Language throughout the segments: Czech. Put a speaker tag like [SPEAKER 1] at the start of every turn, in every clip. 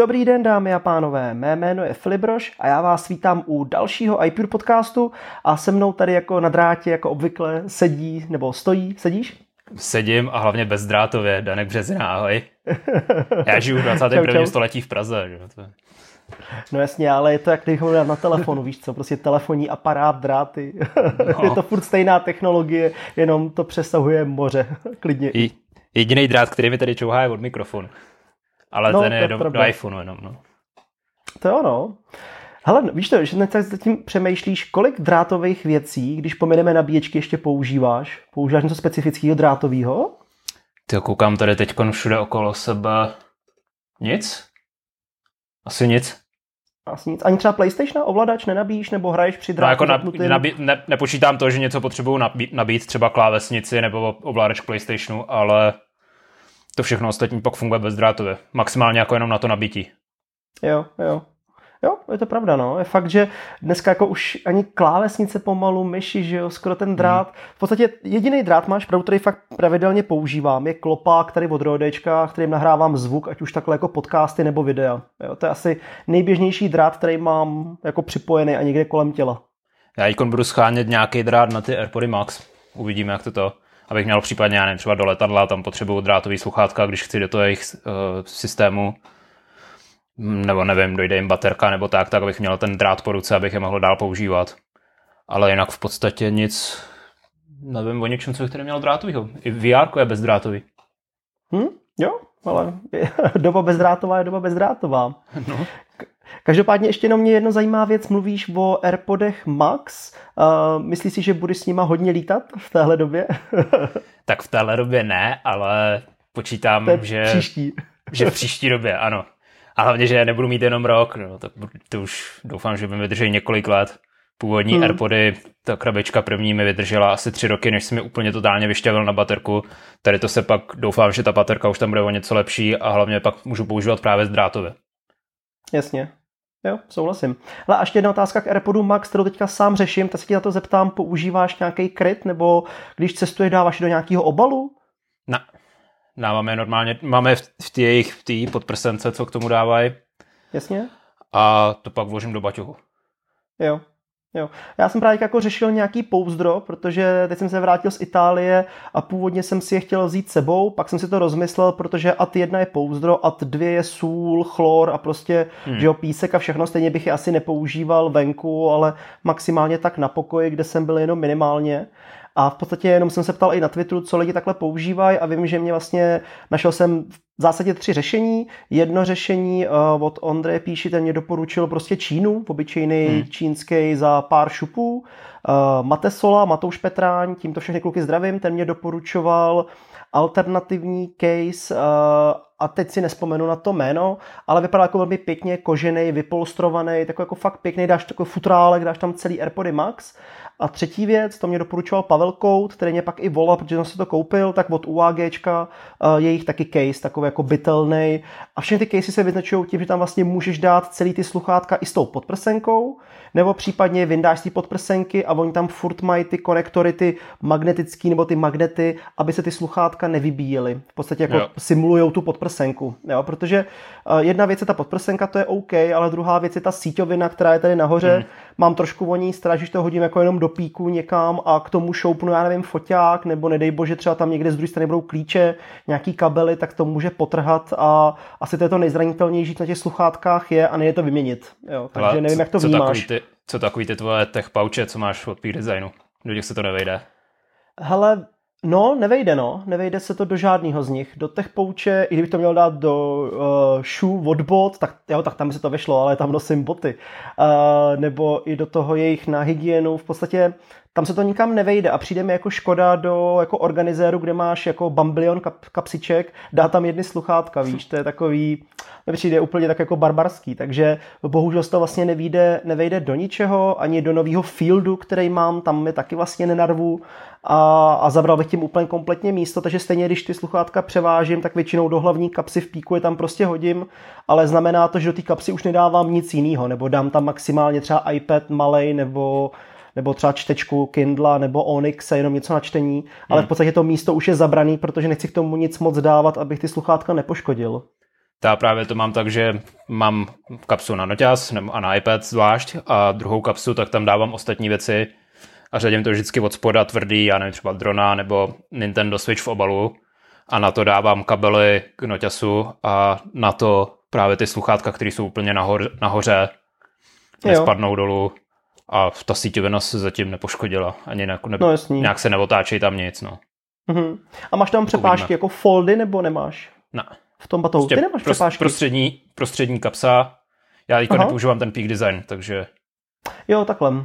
[SPEAKER 1] Dobrý den, dámy a pánové, mé jméno je Filibroš a já vás vítám u dalšího iPure podcastu a se mnou tady jako na drátě, jako obvykle, sedí, nebo stojí, sedíš?
[SPEAKER 2] Sedím a hlavně bezdrátově, Danek Březina, ahoj. Já žiju v 21. Čau, čau. století v Praze. Že? To...
[SPEAKER 1] No jasně, ale je to jak když na telefonu, víš co, prostě telefonní aparát, dráty. No. je to furt stejná technologie, jenom to přesahuje moře, klidně.
[SPEAKER 2] I, jediný drát, který mi tady čouhá je od mikrofonu. Ale no, ten je do, do iPhoneu jenom, no.
[SPEAKER 1] To je ono. Hele, víš to, že teď zatím přemýšlíš, kolik drátových věcí, když pomeneme nabíječky, ještě používáš? Používáš něco specifického drátového?
[SPEAKER 2] Ty koukám tady teď všude okolo sebe. Nic? Asi nic.
[SPEAKER 1] Asi nic. Ani třeba PlayStation ovladač nenabíjíš nebo hraješ při drátu?
[SPEAKER 2] No, jako nabí, ne, nepočítám to, že něco potřebuju nabít, nabít, třeba klávesnici nebo ovladač PlayStationu, ale to všechno ostatní pak funguje bezdrátově. Maximálně jako jenom na to nabití.
[SPEAKER 1] Jo, jo. Jo, je to pravda, no. Je fakt, že dneska jako už ani klávesnice pomalu, myši, že jo, skoro ten drát. Hmm. V podstatě jediný drát máš, pravdu, který fakt pravidelně používám, je klopák tady od Rodečka, kterým nahrávám zvuk, ať už takhle jako podcasty nebo videa. Jo, to je asi nejběžnější drát, který mám jako připojený a někde kolem těla.
[SPEAKER 2] Já jí budu schánět nějaký drát na ty AirPody Max. Uvidíme, jak to to abych měl případně, já nevím, třeba do letadla, tam potřebuju drátový sluchátka, když chci do toho jejich uh, systému, nebo nevím, dojde jim baterka nebo tak, tak abych měl ten drát po ruce, abych je mohl dál používat. Ale jinak v podstatě nic, nevím o něčem, co bych tady měl drátovýho. I VR je bezdrátový.
[SPEAKER 1] Hm, jo, ale doba bezdrátová je doba bezdrátová. No. Každopádně ještě jenom mě jedno zajímá věc, mluvíš o AirPodech Max, uh, myslíš si, že budeš s nima hodně lítat v téhle době?
[SPEAKER 2] tak v téhle době ne, ale počítám, že,
[SPEAKER 1] příští.
[SPEAKER 2] že v příští době, ano. A hlavně, že nebudu mít jenom rok, no, to, to už doufám, že mi vydrží několik let. Původní hmm. AirPody, ta krabička první mi vydržela asi tři roky, než jsem mi úplně totálně vyšťavil na baterku. Tady to se pak, doufám, že ta baterka už tam bude o něco lepší a hlavně pak můžu používat právě z drátově.
[SPEAKER 1] Jasně, Jo, souhlasím. Ale ještě jedna otázka k AirPodu Max, kterou teďka sám řeším, tak se ti na to zeptám, používáš nějaký kryt, nebo když cestuješ, dáváš do nějakého obalu?
[SPEAKER 2] Ne, dáváme normálně, máme v té jejich v té podprsence, co k tomu dávají.
[SPEAKER 1] Jasně.
[SPEAKER 2] A to pak vložím do baťohu.
[SPEAKER 1] Jo, Jo. Já jsem právě jako řešil nějaký pouzdro, protože teď jsem se vrátil z Itálie a původně jsem si je chtěl vzít sebou, pak jsem si to rozmyslel, protože AT 1 je pouzdro, AT 2 je sůl, chlor a prostě hmm. že jo, písek a všechno, stejně bych je asi nepoužíval venku, ale maximálně tak na pokoji, kde jsem byl jenom minimálně. A v podstatě jenom jsem se ptal i na Twitteru, co lidi takhle používají a vím, že mě vlastně našel jsem v zásadě tři řešení. Jedno řešení uh, od Ondreje Píši, ten mě doporučil prostě Čínu, obyčejný hmm. čínský za pár šupů. Uh, Matesola, Matouš Petráň, tímto všechny kluky zdravím, ten mě doporučoval alternativní case uh, a teď si nespomenu na to jméno, ale vypadá jako velmi pěkně kožený, vypolstrovaný, takový jako fakt pěkný, dáš takový futrálek, dáš tam celý AirPody Max a třetí věc, to mě doporučoval Pavel Kout, který mě pak i volal, protože jsem si to koupil, tak od UAGčka uh, je jich taky case, takový jako bytelný. A všechny ty casey se vyznačují tím, že tam vlastně můžeš dát celý ty sluchátka i s tou podprsenkou, nebo případně vyndáš ty podprsenky a oni tam furt mají ty konektory, ty magnetický nebo ty magnety, aby se ty sluchátka nevybíjely. V podstatě jako simulují tu podprsenku. Jo? Protože uh, jedna věc je ta podprsenka, to je OK, ale druhá věc je ta síťovina, která je tady nahoře. Hmm. Mám trošku voní strach, že to hodím jako jenom do píku někam a k tomu šoupnu, já nevím, foťák, nebo nedej bože, třeba tam někde z druhé strany budou klíče, nějaký kabely, tak to může potrhat a asi to je to nejzranitelnější na těch sluchátkách je a nejde to vyměnit. Jo, takže Ale nevím, jak to
[SPEAKER 2] co
[SPEAKER 1] vnímáš.
[SPEAKER 2] Takový ty, co takový ty tvoje tech pouche, co máš od Peak Designu? Do těch se to nevejde?
[SPEAKER 1] Hele, No, nevejde, no. Nevejde se to do žádného z nich. Do těch pouče, i kdyby to měl dát do uh, shoe od bot, tak, jo, tak tam se to vešlo, ale tam nosím boty. Uh, nebo i do toho jejich na hygienu. V podstatě tam se to nikam nevejde a přijde mi jako škoda do jako organizéru, kde máš jako bambilion kap, kapsiček, dá tam jedny sluchátka, víš, to je takový, mi přijde úplně tak jako barbarský, takže bohužel to vlastně nevejde, nevejde do ničeho, ani do nového fieldu, který mám, tam mi taky vlastně nenarvu a, a zabral bych tím úplně kompletně místo, takže stejně, když ty sluchátka převážím, tak většinou do hlavní kapsy v píku je tam prostě hodím, ale znamená to, že do té kapsy už nedávám nic jiného, nebo dám tam maximálně třeba iPad malej nebo nebo třeba čtečku Kindle nebo Onyx, jenom něco na čtení, hmm. ale v podstatě to místo už je zabraný, protože nechci k tomu nic moc dávat, abych ty sluchátka nepoškodil.
[SPEAKER 2] Já právě to mám tak, že mám kapsu na noťaz a na iPad zvlášť a druhou kapsu, tak tam dávám ostatní věci a řadím to vždycky od spoda tvrdý, já nevím, třeba drona nebo Nintendo Switch v obalu a na to dávám kabely k noťasu a na to právě ty sluchátka, které jsou úplně nahor, nahoře, nespadnou dolů a ta síťovina se zatím nepoškodila. Ani ne, ne, no, nějak se neotáčí tam nic. No.
[SPEAKER 1] Uh-huh. A máš tam přepážky jako foldy nebo nemáš?
[SPEAKER 2] Ne.
[SPEAKER 1] V tom batohu. Prostě Ty nemáš pros, přepážky?
[SPEAKER 2] Prostřední, prostřední kapsa. Já teďka nepoužívám ten Peak Design, takže...
[SPEAKER 1] Jo, takhle.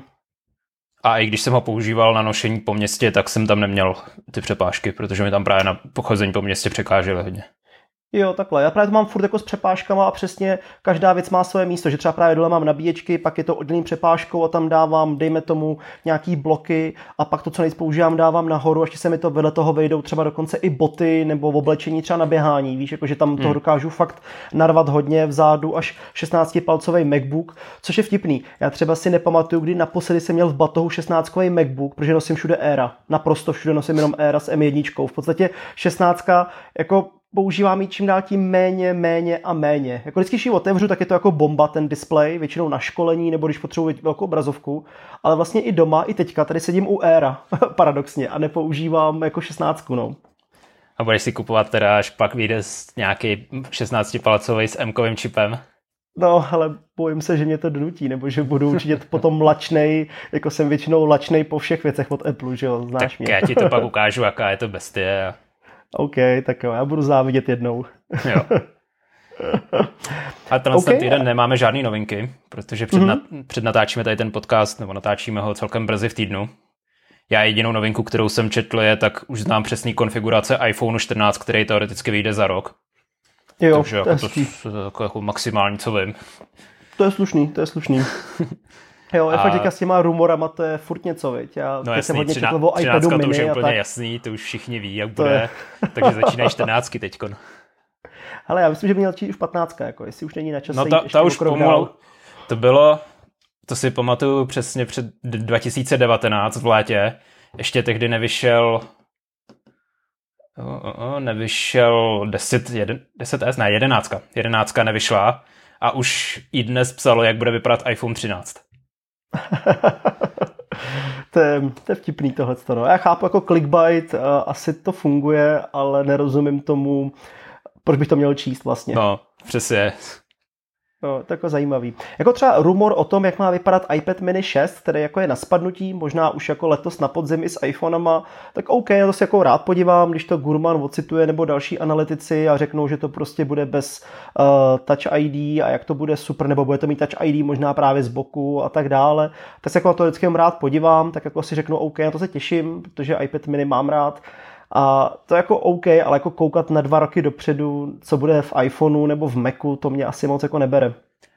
[SPEAKER 2] A i když jsem ho používal na nošení po městě, tak jsem tam neměl ty přepážky, protože mi tam právě na pochození po městě překážely hodně.
[SPEAKER 1] Jo, takhle. Já právě to mám furt jako s přepážkama a přesně každá věc má své místo, že třeba právě dole mám nabíječky, pak je to oddělený přepážkou a tam dávám, dejme tomu, nějaký bloky a pak to, co nejvíc používám, dávám nahoru, ještě se mi to vedle toho vejdou třeba dokonce i boty nebo v oblečení třeba na běhání, víš, jakože tam hmm. toho dokážu fakt narvat hodně vzadu až 16-palcový MacBook, což je vtipný. Já třeba si nepamatuju, kdy naposledy jsem měl v batohu 16 MacBook, protože nosím všude Era. Naprosto všude nosím jenom Era s M1. V podstatě 16 jako používám ji čím dál tím méně, méně a méně. Jako vždycky, když ji otevřu, tak je to jako bomba ten display, většinou na školení nebo když potřebuji velkou obrazovku, ale vlastně i doma, i teďka, tady sedím u Era, paradoxně, a nepoužívám jako 16. No.
[SPEAKER 2] A budeš si kupovat teda, až pak vyjde nějaký 16-palcový s M-kovým čipem?
[SPEAKER 1] No, ale bojím se, že mě to donutí, nebo že budu určitě potom lačnej, jako jsem většinou lačnej po všech věcech od Apple, že jo, znáš
[SPEAKER 2] tak
[SPEAKER 1] mě.
[SPEAKER 2] já ti to pak ukážu, jaká je to bestie.
[SPEAKER 1] OK, tak jo, já budu závidět jednou.
[SPEAKER 2] jo. A tenhle okay. týden nemáme žádné novinky, protože před, mm-hmm. na, před natáčíme tady ten podcast, nebo natáčíme ho celkem brzy v týdnu. Já jedinou novinku, kterou jsem četl, je, tak už znám přesný konfigurace iPhone 14, který teoreticky vyjde za rok.
[SPEAKER 1] Jo,
[SPEAKER 2] Takže to jako je to, to, jako maximální, co vím.
[SPEAKER 1] To je slušný, to je slušný. Jo, a... fakt s těma rumorama to je furt něco, viď? Já
[SPEAKER 2] no jasný, jsem hodně četl o iPadu mini to už je úplně tak... jasný, to už všichni ví, jak to bude, je... takže začínají 14 teďkon.
[SPEAKER 1] Ale já myslím, že by měl už 15, jako, jestli už není na čase
[SPEAKER 2] No ta, ta už pomalu, to bylo, to si pamatuju přesně před 2019 v létě, ještě tehdy nevyšel o, o, nevyšel 10, 1, 10S, ne, 11. 11 nevyšla a už i dnes psalo, jak bude vypadat iPhone 13.
[SPEAKER 1] to, je, to je vtipný tohle. No. Já chápu jako clickbait, asi to funguje, ale nerozumím tomu, proč bych to měl číst vlastně.
[SPEAKER 2] No, přesně.
[SPEAKER 1] No, to jako zajímavý. Jako třeba rumor o tom, jak má vypadat iPad mini 6, který jako je na spadnutí, možná už jako letos na podzemi s iPhonema, tak OK, já to si jako rád podívám, když to Gurman ocituje nebo další analytici a řeknou, že to prostě bude bez uh, Touch ID a jak to bude super, nebo bude to mít Touch ID možná právě z boku a tak dále, tak se jako na to vždycky rád podívám, tak jako si řeknu OK, na to se těším, protože iPad mini mám rád. A to je jako OK, ale jako koukat na dva roky dopředu, co bude v iPhoneu nebo v Macu, to mě asi moc jako nebere.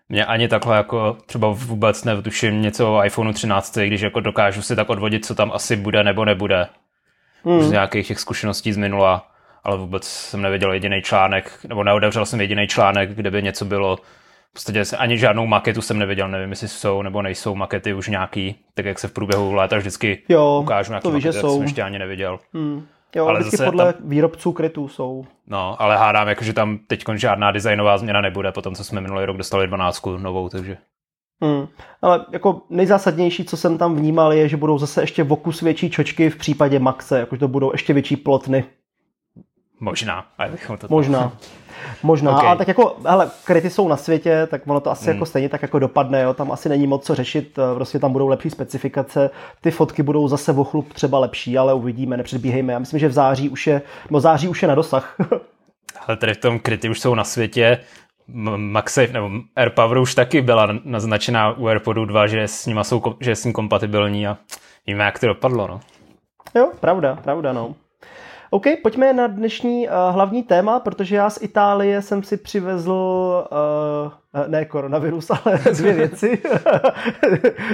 [SPEAKER 2] Mě ani takhle jako třeba vůbec netuším něco o iPhoneu 13, když jako dokážu si tak odvodit, co tam asi bude nebo nebude. Hmm. Z nějakých těch zkušeností z minula, ale vůbec jsem nevěděl jediný článek, nebo neodevřel jsem jediný článek, kde by něco bylo. V podstatě ani žádnou maketu jsem nevěděl, nevím, jestli jsou nebo nejsou makety už nějaký, tak jak se v průběhu léta vždycky jo, ukážu nějaký to makety, že jsou. jsem ještě ani neviděl.
[SPEAKER 1] Hmm. Jo, ale zase podle tam, výrobců krytů jsou.
[SPEAKER 2] No, ale hádám, jako, že tam teď žádná designová změna nebude, potom co jsme minulý rok dostali 12 novou, takže...
[SPEAKER 1] Hmm. Ale jako nejzásadnější, co jsem tam vnímal, je, že budou zase ještě v okus větší čočky v případě Maxe, jakože to budou ještě větší plotny.
[SPEAKER 2] Možná.
[SPEAKER 1] To Možná. Možná, okay. ale tak jako, hele, kryty jsou na světě, tak ono to asi hmm. jako stejně tak jako dopadne, jo, tam asi není moc co řešit, eh, prostě tam budou lepší specifikace, ty fotky budou zase o chlup třeba lepší, ale uvidíme, nepředbíhejme, já myslím, že v září už je, nebo září už je na dosah.
[SPEAKER 2] ale tady v tom kryty už jsou na světě, MagSafe nebo AirPower už taky byla naznačená u AirPodu 2, že, s ním jsou, že s ním kompatibilní a víme, jak to dopadlo, no.
[SPEAKER 1] Jo, pravda, pravda, no. OK, pojďme na dnešní uh, hlavní téma, protože já z Itálie jsem si přivezl uh, ne koronavirus, ale dvě věci.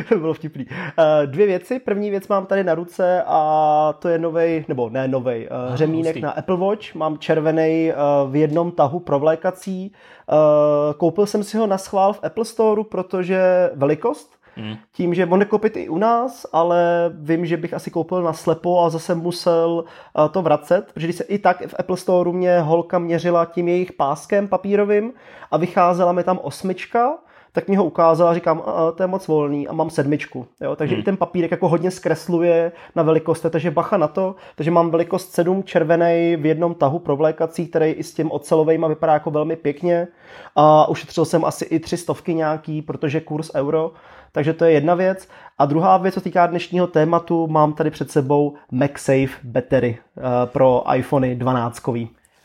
[SPEAKER 1] to bylo vtipný. Uh, dvě věci. První věc mám tady na ruce a to je novej, nebo ne novej, uh, řemínek na Apple Watch. Mám červený uh, v jednom tahu provlékací. Uh, koupil jsem si ho na schvál v Apple Store, protože velikost, Hmm. Tím, že on koupit i u nás, ale vím, že bych asi koupil na slepo a zase musel uh, to vracet, protože když se i tak v Apple Store mě holka měřila tím jejich páskem papírovým a vycházela mi tam osmička, tak mi ho ukázala a říkám, a, to je moc volný a mám sedmičku. Jo? Takže hmm. i ten papírek jako hodně zkresluje na velikost, takže bacha na to, takže mám velikost 7 červený v jednom tahu provlékací, který i s tím ocelovým vypadá jako velmi pěkně a ušetřil jsem asi i tři stovky nějaký, protože kurz euro, takže to je jedna věc. A druhá věc, co týká dnešního tématu, mám tady před sebou MagSafe battery uh, pro iPhony 12.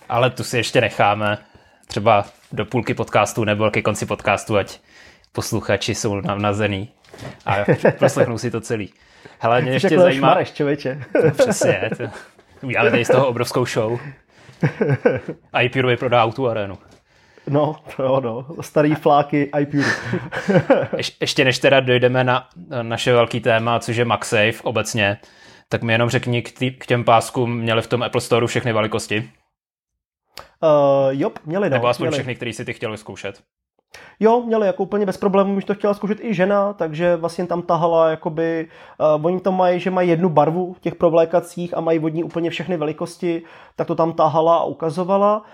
[SPEAKER 2] Ale tu si ještě necháme třeba do půlky podcastu nebo ke konci podcastu, ať posluchači jsou navnazený a poslechnou si to celý.
[SPEAKER 1] Hele, mě ještě jako zajímá... Šmareš, člověče.
[SPEAKER 2] No, přesně. To... Uděláme tady z toho obrovskou show. A iPure prodá tu arénu.
[SPEAKER 1] No, jo, no. Starý fláky iPure.
[SPEAKER 2] Ješ, ještě než teda dojdeme na naše velký téma, což je MagSafe obecně, tak mi jenom řekni, k, tý, k těm páskům měli v tom Apple Store všechny velikosti?
[SPEAKER 1] Uh, jo, měli, no.
[SPEAKER 2] Nebo aspoň
[SPEAKER 1] měli.
[SPEAKER 2] všechny, který si ty chtěl vyzkoušet?
[SPEAKER 1] Jo, měli jako úplně bez problémů, už to chtěla zkoušet i žena, takže vlastně tam tahala, jakoby, uh, oni to mají, že mají jednu barvu v těch provlékacích a mají vodní úplně všechny velikosti, tak to tam tahala a ukazovala. Uh,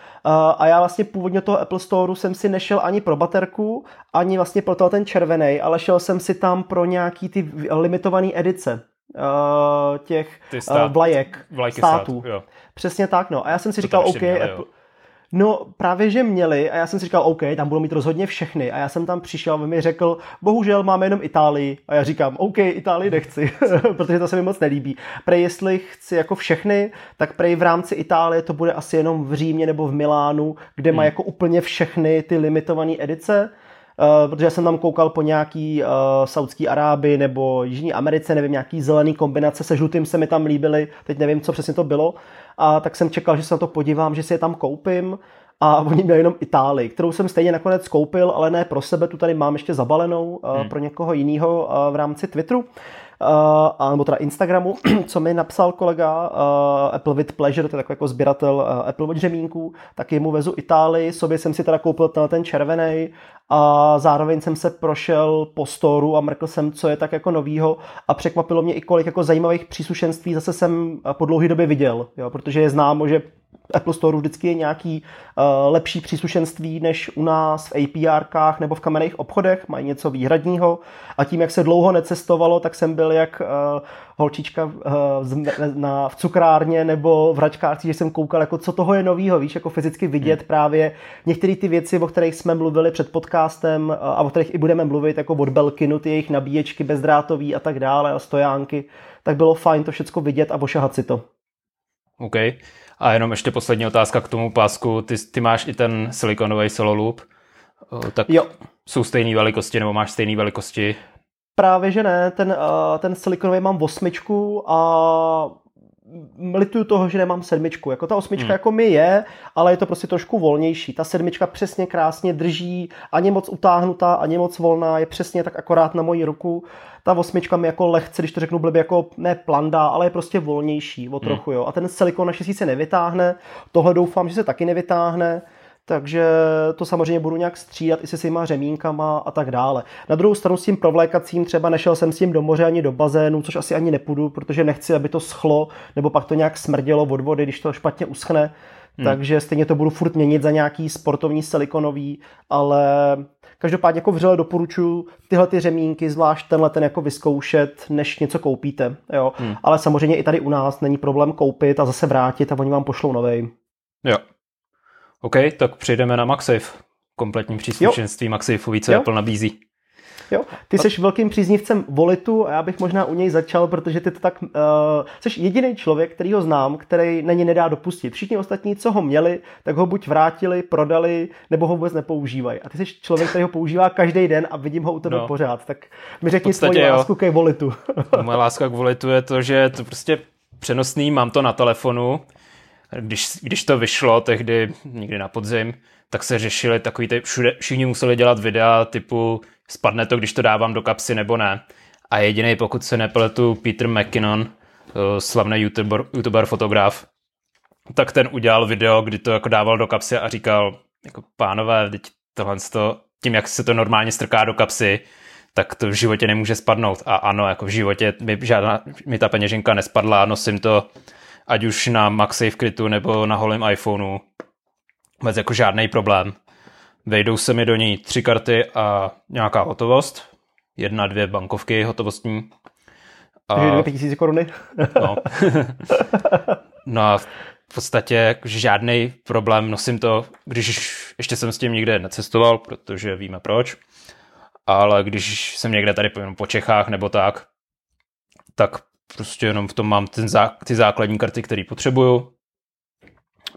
[SPEAKER 1] a já vlastně původně toho Apple Store jsem si nešel ani pro baterku, ani vlastně pro ten červený, ale šel jsem si tam pro nějaký ty limitované edice uh, těch uh, vlajek států. Stát, jo. Přesně tak, no. A já jsem si to říkal, OK, měli, Apple, No právě, že měli a já jsem si říkal, OK, tam budou mít rozhodně všechny a já jsem tam přišel a mi řekl, bohužel máme jenom Itálii a já říkám, OK, Itálii nechci, protože to se mi moc nelíbí. Prej, jestli chci jako všechny, tak prej v rámci Itálie to bude asi jenom v Římě nebo v Milánu, kde hmm. má jako úplně všechny ty limitované edice, Uh, protože jsem tam koukal po nějaký uh, Saudský Arábii nebo Jižní Americe, nevím, nějaký zelený kombinace se žlutým se mi tam líbily, teď nevím, co přesně to bylo, a tak jsem čekal, že se na to podívám, že si je tam koupím a oni měli jenom Itálii, kterou jsem stejně nakonec koupil, ale ne pro sebe, tu tady mám ještě zabalenou hmm. pro někoho jiného v rámci Twitteru. Uh, nebo teda Instagramu, co mi napsal kolega uh, Apple with Pleasure, to je takový jako sběratel uh, Apple od řemínků, tak jemu vezu Itálii, sobě jsem si teda koupil ten, ten červený a zároveň jsem se prošel po storu a mrkl jsem, co je tak jako novýho a překvapilo mě i kolik jako zajímavých příslušenství zase jsem po dlouhé době viděl, jo, protože je známo, že Apple Store vždycky je nějaký uh, lepší příslušenství než u nás v APRkách nebo v kamenných obchodech, mají něco výhradního a tím, jak se dlouho necestovalo, tak jsem byl jak uh, holčička uh, na, v cukrárně nebo v hračkárci, že jsem koukal, jako co toho je novýho, víš, jako fyzicky vidět hmm. právě některé ty věci, o kterých jsme mluvili před podcastem uh, a o kterých i budeme mluvit, jako od Belkinu, ty jejich nabíječky bezdrátový a tak dále a stojánky, tak bylo fajn to všechno vidět a ošahat si to.
[SPEAKER 2] OK. A jenom ještě poslední otázka k tomu pásku. Ty, ty máš i ten silikonový solo loop, tak jo. jsou stejné velikosti nebo máš stejné velikosti?
[SPEAKER 1] Právě, že ne. Ten, ten silikonový mám osmičku a lituju toho, že nemám sedmičku. Jako ta osmička hmm. jako mi je, ale je to prostě trošku volnější. Ta sedmička přesně krásně drží, ani moc utáhnutá, ani moc volná, je přesně tak akorát na moji ruku. Ta osmička mi jako lehce, když to řeknu blbě, jako ne planda, ale je prostě volnější o hmm. trochu, hmm. jo. A ten silikon naštěstí se nevytáhne, tohle doufám, že se taky nevytáhne takže to samozřejmě budu nějak střídat i se svýma řemínkama a tak dále. Na druhou stranu s tím provlékacím třeba nešel jsem s tím do moře ani do bazénu, což asi ani nepůjdu, protože nechci, aby to schlo, nebo pak to nějak smrdělo od vody, když to špatně uschne. Hmm. Takže stejně to budu furt měnit za nějaký sportovní silikonový, ale každopádně jako vřele doporučuji tyhle ty řemínky, zvlášť tenhle ten jako vyzkoušet, než něco koupíte. Jo. Hmm. Ale samozřejmě i tady u nás není problém koupit a zase vrátit a oni vám pošlou novej.
[SPEAKER 2] Jo, OK, tak přejdeme na MagSafe. Kompletní příslušenství MagSafe více jo. Apple nabízí.
[SPEAKER 1] Jo, ty jsi velkým příznivcem Volitu a já bych možná u něj začal, protože ty to tak, uh, jsi jediný člověk, který ho znám, který na ně nedá dopustit. Všichni ostatní, co ho měli, tak ho buď vrátili, prodali, nebo ho vůbec nepoužívají. A ty jsi člověk, který ho používá každý den a vidím ho u tebe no. pořád. Tak mi řekni svoji lásku k Volitu.
[SPEAKER 2] Moje láska k Volitu je to, že je to prostě přenosný, mám to na telefonu, když, když to vyšlo tehdy někdy na podzim, tak se řešili takový, ty, všude, všichni museli dělat videa typu spadne to, když to dávám do kapsy nebo ne. A jediný, pokud se nepletu, Peter McKinnon, eh, slavný YouTuber, YouTuber fotograf, tak ten udělal video, kdy to jako dával do kapsy a říkal, jako pánové, teď tohle to, tím, jak se to normálně strká do kapsy, tak to v životě nemůže spadnout. A ano, jako v životě mi, žádná, mi ta peněženka nespadla, nosím to ať už na MagSafe Kritu nebo na holém iPhoneu. Vůbec jako žádný problém. Vejdou se mi do ní tři karty a nějaká hotovost. Jedna, dvě bankovky hotovostní.
[SPEAKER 1] A... Takže dvě tisíc koruny.
[SPEAKER 2] no. no a v podstatě žádný problém. Nosím to, když ještě jsem s tím nikde necestoval, protože víme proč. Ale když jsem někde tady po Čechách nebo tak, tak prostě jenom v tom mám ten zá, ty základní karty, které potřebuju.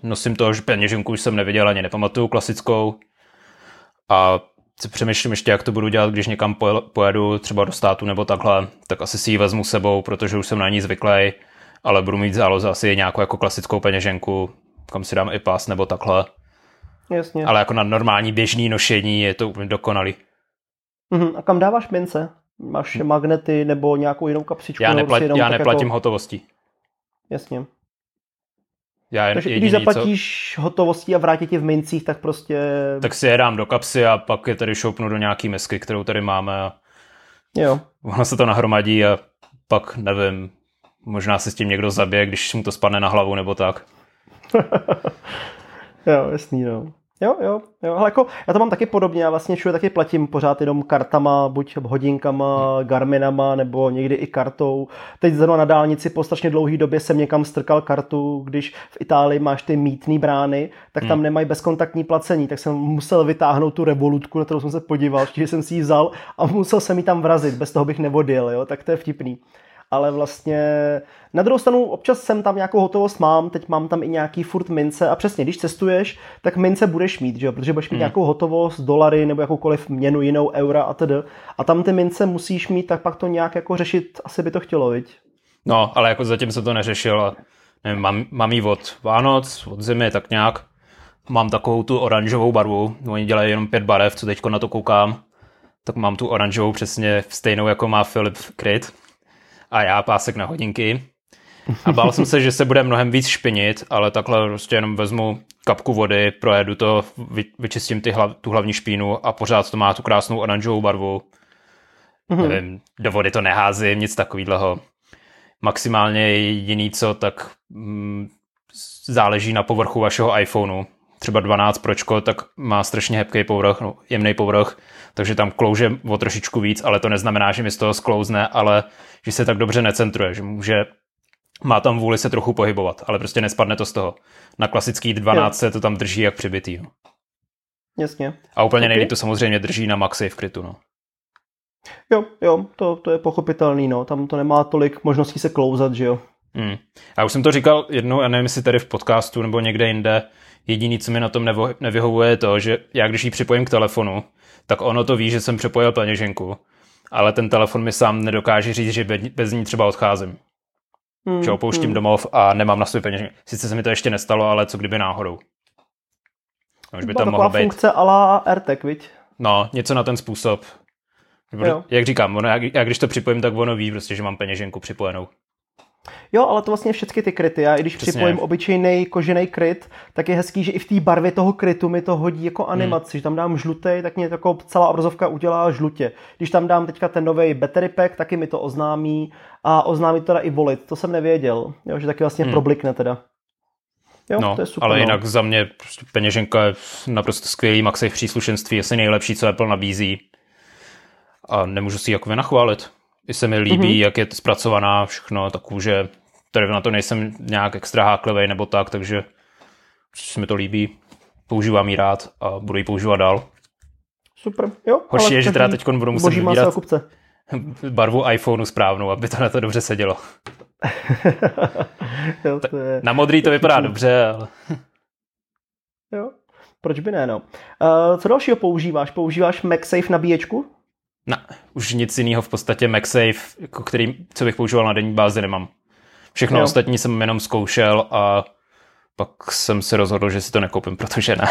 [SPEAKER 2] Nosím to, že peněženku už jsem neviděl ani nepamatuju klasickou. A si přemýšlím ještě, jak to budu dělat, když někam pojedu třeba do státu nebo takhle, tak asi si ji vezmu sebou, protože už jsem na ní zvyklý, ale budu mít záloze asi nějakou jako klasickou peněženku, kam si dám i pas nebo takhle.
[SPEAKER 1] Jasně.
[SPEAKER 2] Ale jako na normální běžný nošení je to úplně dokonalý.
[SPEAKER 1] Uh-huh. A kam dáváš mince? Máš magnety nebo nějakou jinou kapsičku?
[SPEAKER 2] Já, neplat, já jako- neplatím jako... hotovostí.
[SPEAKER 1] Jasně.
[SPEAKER 2] Já
[SPEAKER 1] Takže jediný, když zaplatíš co... hotovostí a vrátí ti v mincích, tak prostě...
[SPEAKER 2] Tak si je dám do kapsy a pak je tady šoupnu do nějaký mesky, kterou tady máme a
[SPEAKER 1] jo.
[SPEAKER 2] ono se to nahromadí a pak nevím, možná se s tím někdo zabije, když mu to spadne na hlavu nebo tak.
[SPEAKER 1] jo, jasný, no. Jo, jo, jo. Ale jako, já to mám taky podobně, já vlastně všude taky platím pořád jenom kartama, buď hodinkama. Garminama, nebo někdy i kartou. Teď zrovna na dálnici po strašně dlouhé době jsem někam strkal kartu, když v Itálii máš ty mítný brány, tak tam hmm. nemají bezkontaktní placení, tak jsem musel vytáhnout tu revolutku, na kterou jsem se podíval, že jsem si ji vzal a musel jsem ji tam vrazit, bez toho bych nevodil, jo, tak to je vtipný ale vlastně na druhou stranu občas jsem tam nějakou hotovost mám, teď mám tam i nějaký furt mince a přesně, když cestuješ, tak mince budeš mít, že jo? protože budeš mít hmm. nějakou hotovost, dolary nebo jakoukoliv měnu jinou, eura a tedy. A tam ty mince musíš mít, tak pak to nějak jako řešit, asi by to chtělo, viď?
[SPEAKER 2] No, ale jako zatím se to neřešil a nevím, mám, mám jí od Vánoc, od zimy, tak nějak. Mám takovou tu oranžovou barvu, oni dělají jenom pět barev, co teď na to koukám, tak mám tu oranžovou přesně stejnou, jako má Philip Kryt a já pásek na hodinky. A bál jsem se, že se bude mnohem víc špinit, ale takhle prostě jenom vezmu kapku vody, projedu to, vyčistím ty hlav, tu hlavní špínu a pořád to má tu krásnou oranžovou barvu. Mm-hmm. Nevím, do vody to neházím, nic takového. Maximálně jediný co, tak mm, záleží na povrchu vašeho iPhoneu. Třeba 12 Pročko, tak má strašně hebký povrch, no, jemný povrch, takže tam klouže o trošičku víc, ale to neznamená, že mi z toho sklouzne, ale že se tak dobře necentruje, že může má tam vůli se trochu pohybovat, ale prostě nespadne to z toho. Na klasický 12 jo. se to tam drží jak přibitý. No.
[SPEAKER 1] Jasně.
[SPEAKER 2] A úplně okay. nejlíp to samozřejmě drží na maxi v krytu. No.
[SPEAKER 1] Jo, jo, to, to je pochopitelný, no. Tam to nemá tolik možností se klouzat, že jo.
[SPEAKER 2] Hmm. Já už jsem to říkal jednou, já nevím, jestli tady v podcastu nebo někde jinde, jediný, co mi na tom nevyhovuje, je to, že já když ji připojím k telefonu, tak ono to ví, že jsem přepojil peněženku, ale ten telefon mi sám nedokáže říct, že bez ní třeba odcházím. Hmm, že opouštím hmm. domov a nemám na svůj peněženku. Sice se mi to ještě nestalo, ale co kdyby náhodou.
[SPEAKER 1] No, už by tam mohla být. funkce ala AirTag, viď?
[SPEAKER 2] No, něco na ten způsob. Jo. Jak říkám, ono, jak, jak když to připojím, tak ono ví prostě, že mám peněženku připojenou.
[SPEAKER 1] Jo, ale to vlastně všechny ty kryty. Já i když Přesně. připojím obyčejný kožený kryt, tak je hezký, že i v té barvě toho krytu mi to hodí jako hmm. animaci. Hmm. Že tam dám žlutý, tak mě jako celá obrazovka udělá žlutě. Když tam dám teďka ten nový battery pack, taky mi to oznámí a oznámí to teda i volit. To jsem nevěděl, jo, že taky vlastně hmm. problikne teda.
[SPEAKER 2] Jo, no, to je super, ale no. jinak za mě prostě peněženka je naprosto skvělý MagSafe příslušenství, asi nejlepší, co Apple nabízí. A nemůžu si ji jako vynachválit. I se mi líbí, mm-hmm. jak je zpracovaná všechno, takže tady na to nejsem nějak extra háklivý nebo tak, takže se mi to líbí. Používám ji rád a budu ji používat dál.
[SPEAKER 1] Super, jo.
[SPEAKER 2] Horší je, že teda teď budu muset vybírat barvu iPhoneu správnou, aby to na to dobře sedělo. jo, to je... Na modrý to vypadá dobře, ale...
[SPEAKER 1] jo, proč by ne, no. Uh, co dalšího používáš? Používáš MagSafe nabíječku?
[SPEAKER 2] No, už nic jiného v podstatě MagSafe, jako který, co bych používal na denní bázi, nemám. Všechno jo. ostatní jsem jenom zkoušel a pak jsem se rozhodl, že si to nekoupím, protože ne.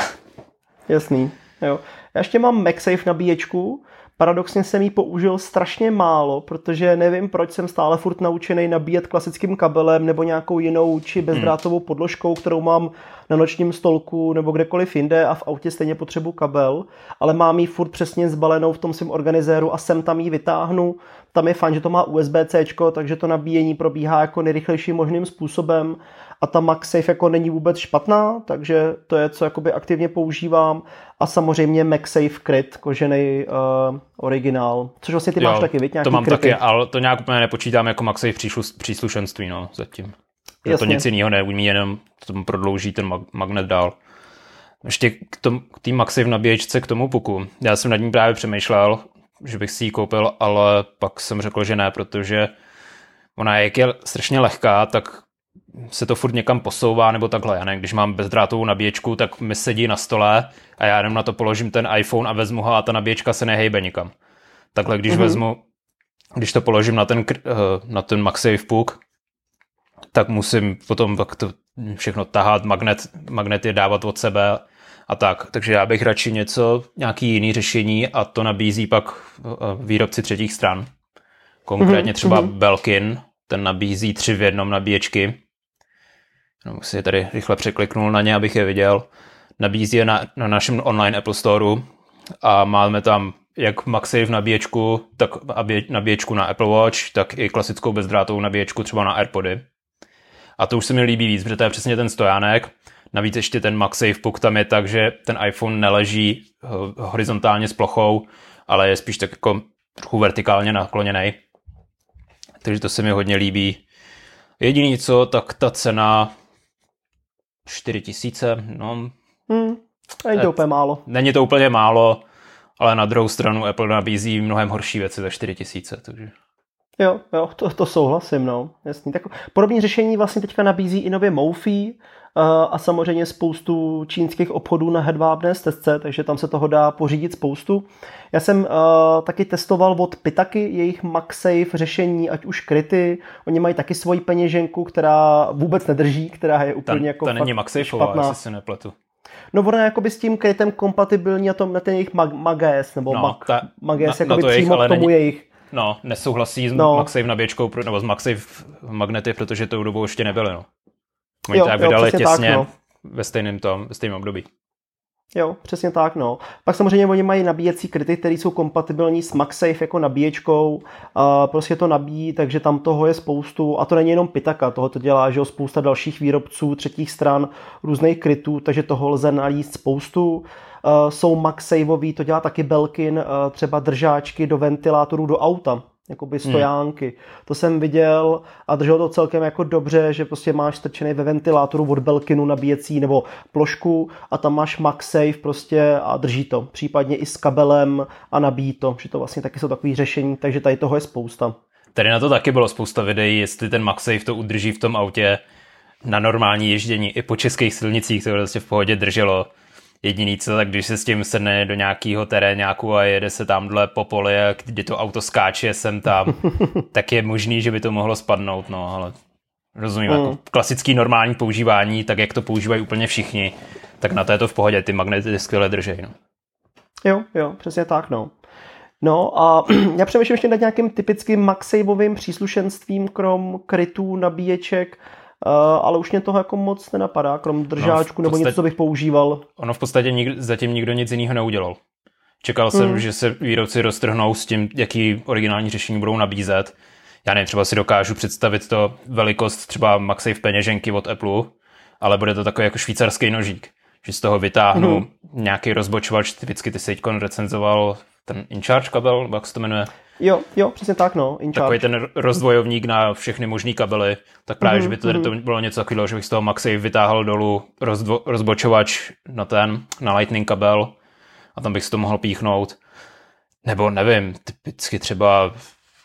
[SPEAKER 1] Jasný, jo. Já ještě mám MagSafe nabíječku, Paradoxně jsem ji použil strašně málo, protože nevím, proč jsem stále furt naučený nabíjet klasickým kabelem nebo nějakou jinou či bezdrátovou podložkou, kterou mám na nočním stolku nebo kdekoliv jinde a v autě stejně potřebuji kabel, ale mám ji furt přesně zbalenou v tom svém organizéru a sem tam ji vytáhnu. Tam je fajn, že to má USB-C, takže to nabíjení probíhá jako nejrychlejším možným způsobem a ta MagSafe jako není vůbec špatná, takže to je, co jakoby aktivně používám a samozřejmě MagSafe Crit, kožený uh, originál, což vlastně ty jo, máš taky, víš,
[SPEAKER 2] nějaký to mám kryty. taky, ale to nějak úplně nepočítám jako MagSafe příslušenství, no, zatím. Jasně. To nic jiného neumí, jenom to prodlouží ten magnet dál. Ještě k té MagSafe nabíječce k tomu puku. Já jsem nad ní právě přemýšlel, že bych si ji koupil, ale pak jsem řekl, že ne, protože ona, jak je strašně lehká, tak se to furt někam posouvá nebo takhle. Já nevím, když mám bezdrátovou nabíječku, tak mi sedí na stole a já jenom na to položím ten iPhone a vezmu ho a ta nabíječka se nehejbe nikam. Takhle, když mm-hmm. vezmu, když to položím na ten, eh, na ten MagSafe Puk, tak musím potom pak to všechno tahat, magnet, magnet je dávat od sebe a tak. Takže já bych radši něco, nějaký jiný řešení a to nabízí pak eh, výrobci třetích stran. Konkrétně mm-hmm. třeba mm-hmm. Belkin, ten nabízí tři v jednom nabíječky, no, si je tady rychle překliknul na ně, abych je viděl. Nabízí je na, na našem online Apple Storeu a máme tam jak MagSafe nabíječku, tak nabíječku na Apple Watch, tak i klasickou bezdrátovou nabíječku třeba na AirPody. A to už se mi líbí víc, protože to je přesně ten stojánek. Navíc ještě ten MagSafe puk tam je tak, že ten iPhone neleží eh, horizontálně s plochou, ale je spíš tak jako trochu vertikálně nakloněný. Takže to se mi hodně líbí. Jediný co, tak ta cena 4 tisíce, no.
[SPEAKER 1] Hmm, není to úplně málo.
[SPEAKER 2] Není to úplně málo, ale na druhou stranu Apple nabízí mnohem horší věci za 4 tisíce, takže...
[SPEAKER 1] Jo, jo, to, to souhlasím, no, jasný. Tak podobné řešení vlastně teďka nabízí i nově Mofi uh, a samozřejmě spoustu čínských obchodů na hedvábné stezce, takže tam se toho dá pořídit spoustu. Já jsem uh, taky testoval od Pitaky jejich MagSafe řešení, ať už kryty, oni mají taky svoji peněženku, která vůbec nedrží, která je úplně ta, jako
[SPEAKER 2] ta není MagSafeová, jestli se nepletu.
[SPEAKER 1] No ona jakoby s tím krytem kompatibilní na, tom, na ten jejich mag, Mages, nebo no, Mag, ta, Mages, na, na přímo jejich, k tomu není, jejich
[SPEAKER 2] No, nesouhlasí s no. MagSafe nabíječkou, nebo s MagSafe magnety, protože tou dobou ještě nebyly, no. Oni to vydali těsně tak, no. ve stejném tom, ve stejném období.
[SPEAKER 1] Jo, přesně tak, no. Pak samozřejmě oni mají nabíjecí kryty, které jsou kompatibilní s MagSafe jako nabíječkou. A prostě to nabíjí, takže tam toho je spoustu. A to není jenom Pitaka, toho to dělá, že jo, spousta dalších výrobců, třetích stran, různých krytů, takže toho lze najíst spoustu. Uh, jsou MagSafeový, to dělá taky Belkin, uh, třeba držáčky do ventilátorů do auta, jakoby hmm. stojánky. Hmm. To jsem viděl a drželo to celkem jako dobře, že prostě máš strčený ve ventilátoru od Belkinu nabíjecí nebo plošku a tam máš MagSafe prostě a drží to. Případně i s kabelem a nabíjí to, že to vlastně taky jsou takové řešení, takže tady toho je spousta.
[SPEAKER 2] Tady na to taky bylo spousta videí, jestli ten MagSafe to udrží v tom autě na normální ježdění i po českých silnicích, to vlastně v pohodě drželo Jediný co, tak když se s tím sedne do nějakého terénáku a jede se tamhle po poli, kdy to auto skáče sem tam, tak je možný, že by to mohlo spadnout, no, ale rozumím, mm. jako klasický normální používání, tak jak to používají úplně všichni, tak na to je to v pohodě, ty magnety skvěle držej, no.
[SPEAKER 1] Jo, jo, přesně tak, no. No a já přemýšlím ještě nad nějakým typickým MagSafeovým příslušenstvím, krom krytů, nabíječek, Uh, ale už mě toho jako moc nenapadá, krom držáčku no, podstatě, nebo něco, co bych používal.
[SPEAKER 2] Ono v podstatě nik, zatím nikdo nic jiného neudělal. Čekal jsem, mm. že se výrobci roztrhnou s tím, jaký originální řešení budou nabízet. Já nevím, třeba si dokážu představit to velikost třeba MagSafe peněženky od Apple, ale bude to takový jako švýcarský nožík, že z toho vytáhnu mm. nějaký rozbočovač, typicky ty se recenzoval ten InCharge kabel, jak se to jmenuje.
[SPEAKER 1] Jo, jo, přesně tak, no.
[SPEAKER 2] In Takový ten rozdvojovník na všechny možné kabely, tak právě, mm-hmm, že by to, mm-hmm. to bylo něco takového, že bych z toho MagSafe vytáhl dolů rozdvo, rozbočovač na ten, na lightning kabel a tam bych si to mohl píchnout. Nebo nevím, typicky třeba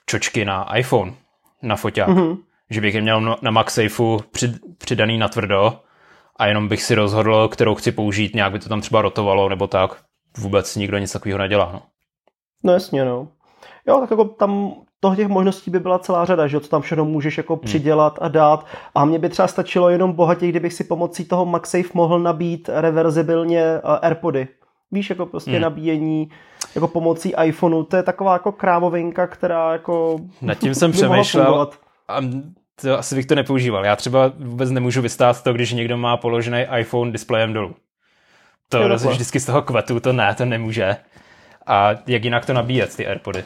[SPEAKER 2] čočky na iPhone, na foťák. Mm-hmm. Že bych je měl na MagSafeu přid, přidaný na tvrdo a jenom bych si rozhodl, kterou chci použít, nějak by to tam třeba rotovalo nebo tak. Vůbec nikdo nic takového nedělá, no.
[SPEAKER 1] No jasně, no. Jo, tak jako tam toho těch možností by byla celá řada, že co tam všechno můžeš jako hmm. přidělat a dát. A mně by třeba stačilo jenom bohatě, kdybych si pomocí toho MagSafe mohl nabít reverzibilně eh, AirPody. Víš, jako prostě hmm. nabíjení jako pomocí iPhoneu, to je taková jako krávovinka, která jako...
[SPEAKER 2] Nad tím jsem přemýšlel a to, asi bych to nepoužíval. Já třeba vůbec nemůžu vystát to, když někdo má položený iPhone displejem dolů. To je vždycky z toho kvetu, to ne, to nemůže. A jak jinak to nabíjet, ty AirPody?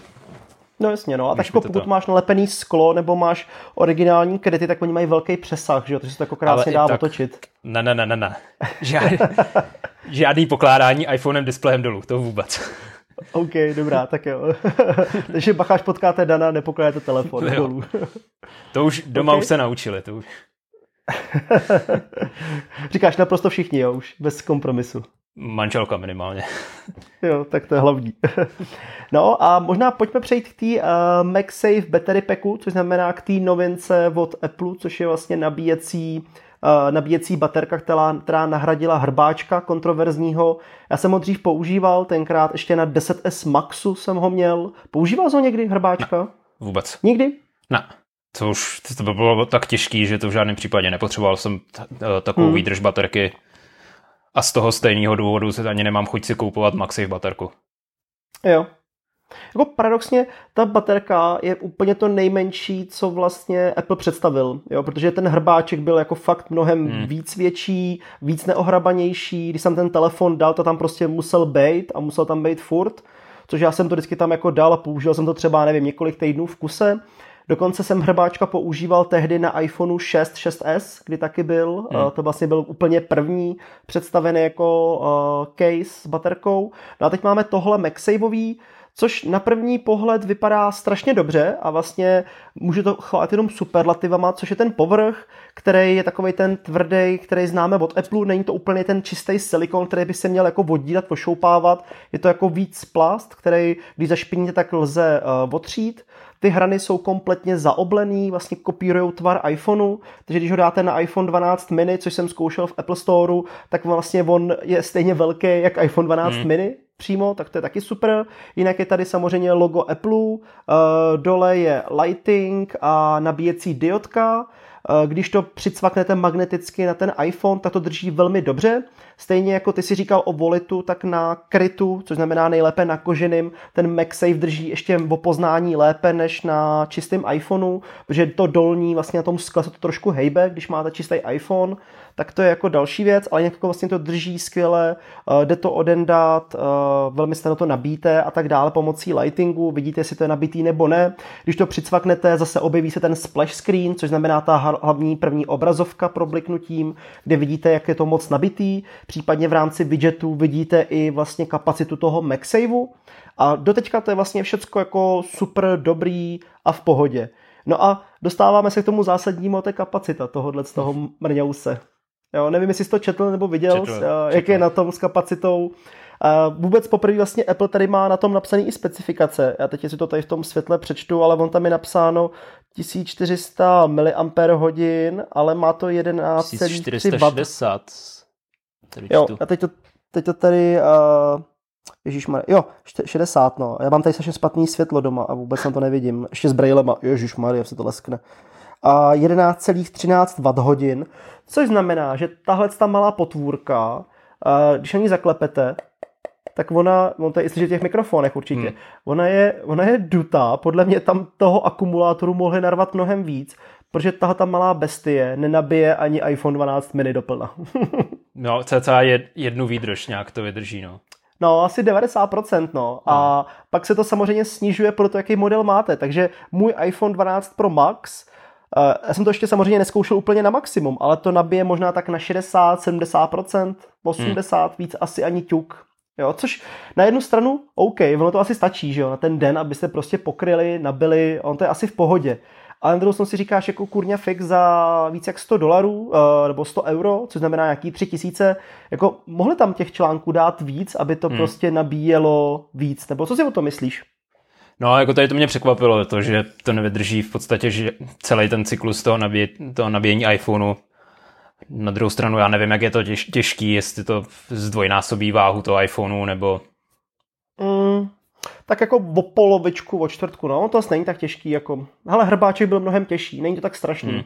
[SPEAKER 1] No jasně, no. A tak jako pokud to. máš nalepený sklo nebo máš originální kryty, tak oni mají velký přesah, že jo? Takže se to jako krásně dá tak... otočit.
[SPEAKER 2] Ne, ne, ne, ne, ne. Žádný, žádný pokládání iPhonem displejem dolů, to vůbec.
[SPEAKER 1] OK, dobrá, tak jo. Takže bacháš potkáte Dana, nepokládáte telefon jo. dolů.
[SPEAKER 2] to už doma okay. už se naučili. To už.
[SPEAKER 1] Říkáš naprosto všichni, jo, už bez kompromisu.
[SPEAKER 2] Manželka minimálně.
[SPEAKER 1] jo, tak to je hlavní. no a možná pojďme přejít k té uh, MagSafe Battery Packu, což znamená k té novince od Apple, což je vlastně nabíjecí uh, nabíjecí baterka, která, která nahradila hrbáčka kontroverzního. Já jsem ho dřív používal, tenkrát ještě na 10S Maxu jsem ho měl. Používal jsi ho někdy hrbáčka? Ne,
[SPEAKER 2] vůbec.
[SPEAKER 1] Nikdy?
[SPEAKER 2] Ne. To už to by bylo tak těžký, že to v žádném případě nepotřeboval jsem t- takovou hmm. výdrž baterky a z toho stejného důvodu se ani nemám chuť si koupovat MagSafe baterku.
[SPEAKER 1] Jo. Jako paradoxně, ta baterka je úplně to nejmenší, co vlastně Apple představil, jo, protože ten hrbáček byl jako fakt mnohem hmm. víc větší, víc neohrabanější, když jsem ten telefon dal, to tam prostě musel být a musel tam být furt, což já jsem to vždycky tam jako dal a použil jsem to třeba, nevím, několik týdnů v kuse, Dokonce jsem hrbáčka používal tehdy na iPhoneu 6, 6s, kdy taky byl. Hmm. To vlastně byl úplně první představený jako uh, case s baterkou. No a teď máme tohle MagSafeový, což na první pohled vypadá strašně dobře a vlastně můžu to chválit jenom superlativama, což je ten povrch, který je takový ten tvrdý, který známe od Apple, není to úplně ten čistý silikon, který by se měl jako vodídat, pošoupávat, je to jako víc plast, který když zašpiníte, tak lze uh, otřít. Ty hrany jsou kompletně zaoblený, vlastně kopírují tvar iPhoneu, takže když ho dáte na iPhone 12 mini, což jsem zkoušel v Apple Storeu, tak vlastně on je stejně velký jak iPhone 12 hmm. mini, přímo, tak to je taky super. Jinak je tady samozřejmě logo Apple, uh, dole je lighting a nabíjecí diodka. Uh, když to přicvaknete magneticky na ten iPhone, tak to drží velmi dobře. Stejně jako ty si říkal o volitu, tak na krytu, což znamená nejlépe na koženým, ten MagSafe drží ještě o poznání lépe než na čistém iPhoneu, protože to dolní vlastně na tom skle se to trošku hejbe, když máte čistý iPhone tak to je jako další věc, ale jako vlastně to drží skvěle, uh, jde to odendat, uh, velmi snadno to nabíte a tak dále pomocí lightingu, vidíte, jestli to je nabitý nebo ne. Když to přicvaknete, zase objeví se ten splash screen, což znamená ta hlavní první obrazovka pro bliknutím, kde vidíte, jak je to moc nabitý, případně v rámci widgetu vidíte i vlastně kapacitu toho MagSaveu a doteďka to je vlastně všecko jako super dobrý a v pohodě. No a dostáváme se k tomu zásadnímu, to je kapacita tohohle z toho mrňouse. Jo, nevím, jestli jsi to četl nebo viděl, četl, jak četl. je na tom s kapacitou. Vůbec poprvé vlastně Apple tady má na tom napsaný i specifikace. Já teď si to tady v tom světle přečtu, ale on tam je napsáno 1400 mAh, ale má to 11,3
[SPEAKER 2] W.
[SPEAKER 1] Jo, a teď to, teď to tady... Uh, Ježíš jo, 60, no. Já mám tady strašně špatný světlo doma a vůbec tam to nevidím. Ještě s brailema. Ježíš Maria, se to leskne a 11,13 Wh, což znamená, že tahle ta malá potvůrka, když na ní zaklepete, tak ona, on to je v těch mikrofonech určitě, hmm. ona, je, ona je dutá, podle mě tam toho akumulátoru mohli narvat mnohem víc, protože tahle ta malá bestie nenabije ani iPhone 12 mini doplna.
[SPEAKER 2] no, cca jednu výdrž nějak to vydrží, no.
[SPEAKER 1] No, asi 90%, no. A hmm. pak se to samozřejmě snižuje pro to, jaký model máte. Takže můj iPhone 12 Pro Max já jsem to ještě samozřejmě neskoušel úplně na maximum, ale to nabije možná tak na 60, 70%, 80, hmm. víc asi ani ťuk. Jo, což na jednu stranu, OK, ono to asi stačí, že jo, na ten den, abyste prostě pokryli, nabili, on to je asi v pohodě. Ale na druhou stranu si říkáš jako kurňa fix za víc jak 100 dolarů uh, nebo 100 euro, což znamená nějaký 3000, jako mohli tam těch článků dát víc, aby to hmm. prostě nabíjelo víc, nebo co si o to myslíš?
[SPEAKER 2] No, jako tady to mě překvapilo, to, že to nevydrží v podstatě že celý ten cyklus toho, nabíj, toho nabíjení iPhoneu. Na druhou stranu já nevím, jak je to těž, těžký, jestli to zdvojnásobí váhu toho iPhoneu, nebo...
[SPEAKER 1] Mm, tak jako o polovičku, o čtvrtku, no, to není tak těžký, jako... Hele, hrbáček byl mnohem těžší, není to tak strašný. Hmm.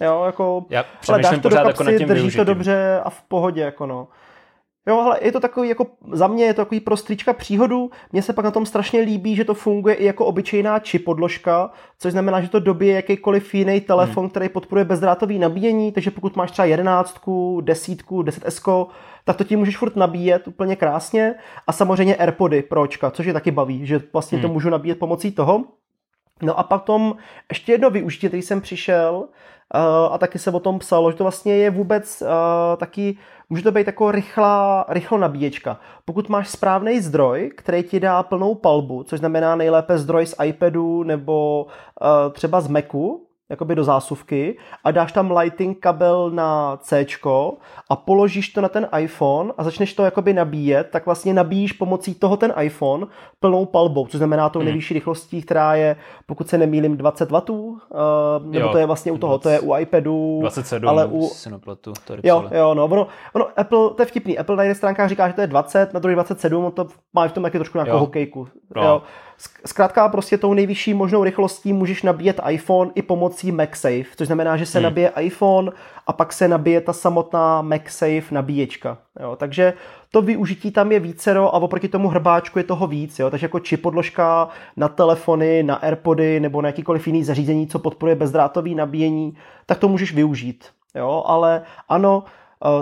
[SPEAKER 1] Jo, jako...
[SPEAKER 2] Já ale dáš to do kapsy,
[SPEAKER 1] jako drží využitím. to dobře a v pohodě, jako no. Jo, ale je to takový, jako za mě je to takový prostříčka příhodu. Mně se pak na tom strašně líbí, že to funguje i jako obyčejná čip podložka, což znamená, že to dobije jakýkoliv jiný telefon, hmm. který podporuje bezdrátový nabíjení, takže pokud máš třeba jedenáctku, desítku, 10S, tak to ti můžeš furt nabíjet úplně krásně. A samozřejmě AirPody pročka, což je taky baví, že vlastně hmm. to můžu nabíjet pomocí toho. No a potom ještě jedno využití, který jsem přišel, uh, a taky se o tom psalo, že to vlastně je vůbec uh, taky může to být jako rychlá, rychlo nabíječka. Pokud máš správný zdroj, který ti dá plnou palbu, což znamená nejlépe zdroj z iPadu nebo uh, třeba z Macu, jakoby do zásuvky a dáš tam lighting kabel na C a položíš to na ten iPhone a začneš to jakoby nabíjet, tak vlastně nabíjíš pomocí toho ten iPhone plnou palbou, což znamená tou hmm. nejvyšší rychlostí, která je, pokud se nemýlím, 20 W, uh, nebo jo, to je vlastně u toho, 20, to je u iPadu,
[SPEAKER 2] 27,
[SPEAKER 1] ale u...
[SPEAKER 2] Sinoplatu, to
[SPEAKER 1] jo, jo, no, ono, ono, Apple, to je vtipný, Apple na jedné stránkách říká, že to je 20, na druhé 27, to má v tom taky trošku nějakou hokejku. No. Jo. Zkrátka prostě tou nejvyšší možnou rychlostí můžeš nabíjet iPhone i pomocí MagSafe, což znamená, že se hmm. nabije iPhone a pak se nabije ta samotná MagSafe nabíječka. Jo, takže to využití tam je vícero a oproti tomu hrbáčku je toho víc. Jo, takže jako čip podložka na telefony, na AirPody nebo na jakýkoliv jiný zařízení, co podporuje bezdrátový nabíjení, tak to můžeš využít. Jo, ale ano,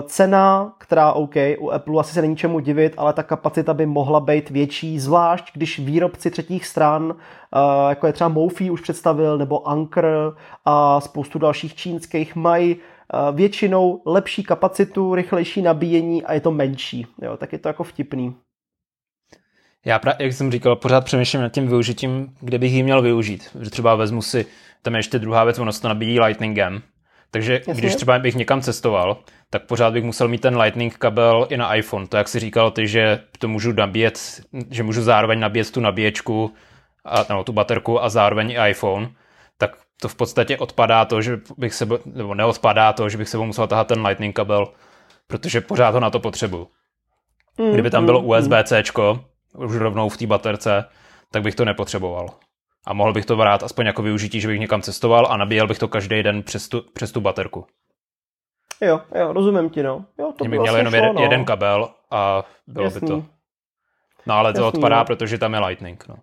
[SPEAKER 1] cena, která OK, u Apple asi se není čemu divit, ale ta kapacita by mohla být větší, zvlášť když výrobci třetích stran, eh, jako je třeba Mofi už představil, nebo Anker a spoustu dalších čínských, mají eh, většinou lepší kapacitu, rychlejší nabíjení a je to menší. Jo, tak je to jako vtipný.
[SPEAKER 2] Já, pra, jak jsem říkal, pořád přemýšlím nad tím využitím, kde bych ji měl využít. Že třeba vezmu si, tam je ještě druhá věc, ono se to nabíjí lightningem. Takže Jasně. když třeba bych někam cestoval, tak pořád bych musel mít ten lightning kabel i na iPhone. To, jak jsi říkal ty, že to můžu nabíjet, že můžu zároveň nabíjet tu nabíječku, a, no, tu baterku a zároveň i iPhone, tak to v podstatě odpadá to, že bych se, nebo neodpadá to, že bych se musel tahat ten lightning kabel, protože pořád ho na to potřebuju. Mm, Kdyby tam bylo mm, USB-C, už rovnou v té baterce, tak bych to nepotřeboval. A mohl bych to brát aspoň jako využití, že bych někam cestoval a nabíjel bych to každý den přes tu, přes tu baterku.
[SPEAKER 1] Jo, jo, rozumím ti, no. Jo,
[SPEAKER 2] to bych měl jenom jeden, no. jeden kabel a bylo Jasný. by to. No ale to Jasný, odpadá, no. protože tam je Lightning, no.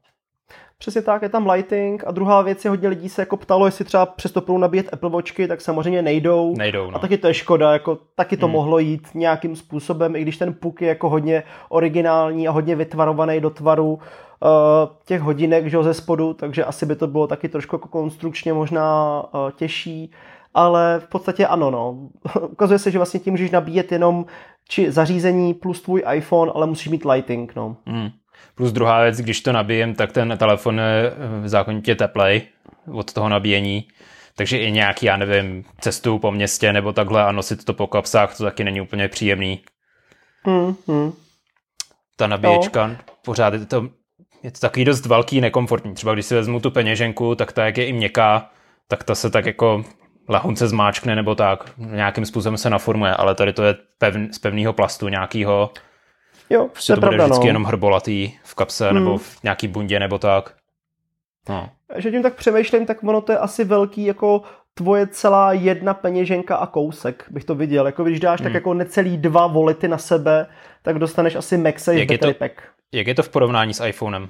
[SPEAKER 1] Přesně tak, je tam Lighting a druhá věc je, hodně lidí se jako ptalo, jestli třeba přes to budou nabíjet Apple Watchky, tak samozřejmě nejdou.
[SPEAKER 2] Nejdou, no.
[SPEAKER 1] A taky to je škoda, jako taky to hmm. mohlo jít nějakým způsobem, i když ten puk je jako hodně originální a hodně vytvarovaný do tvaru uh, těch hodinek, že ze spodu, takže asi by to bylo taky trošku jako konstrukčně možná uh, těžší ale v podstatě ano, no. Ukazuje se, že vlastně tím můžeš nabíjet jenom či zařízení plus tvůj iPhone, ale musíš mít lighting, no. Hmm.
[SPEAKER 2] Plus druhá věc, když to nabíjem, tak ten telefon je zákonitě teplej od toho nabíjení. Takže i nějaký, já nevím, cestu po městě nebo takhle a nosit to po kapsách, to taky není úplně příjemný.
[SPEAKER 1] Hmm, hmm.
[SPEAKER 2] Ta nabíječka, no. pořád je to, je to takový dost velký, nekomfortní. Třeba když si vezmu tu peněženku, tak ta jak je i měkká, tak ta se tak jako lahunce zmáčkne nebo tak, nějakým způsobem se naformuje, ale tady to je pevn, z pevného plastu nějakého.
[SPEAKER 1] Jo,
[SPEAKER 2] prostě to, to bude pravda, vždycky no. jenom hrbolatý v kapse hmm. nebo v nějaký bundě nebo tak.
[SPEAKER 1] No. Že tím tak přemýšlím, tak ono to je asi velký jako tvoje celá jedna peněženka a kousek, bych to viděl. Jako když dáš hmm. tak jako necelý dva volity na sebe, tak dostaneš asi MagSafe jak battery to, pack.
[SPEAKER 2] Jak je to v porovnání s iPhonem?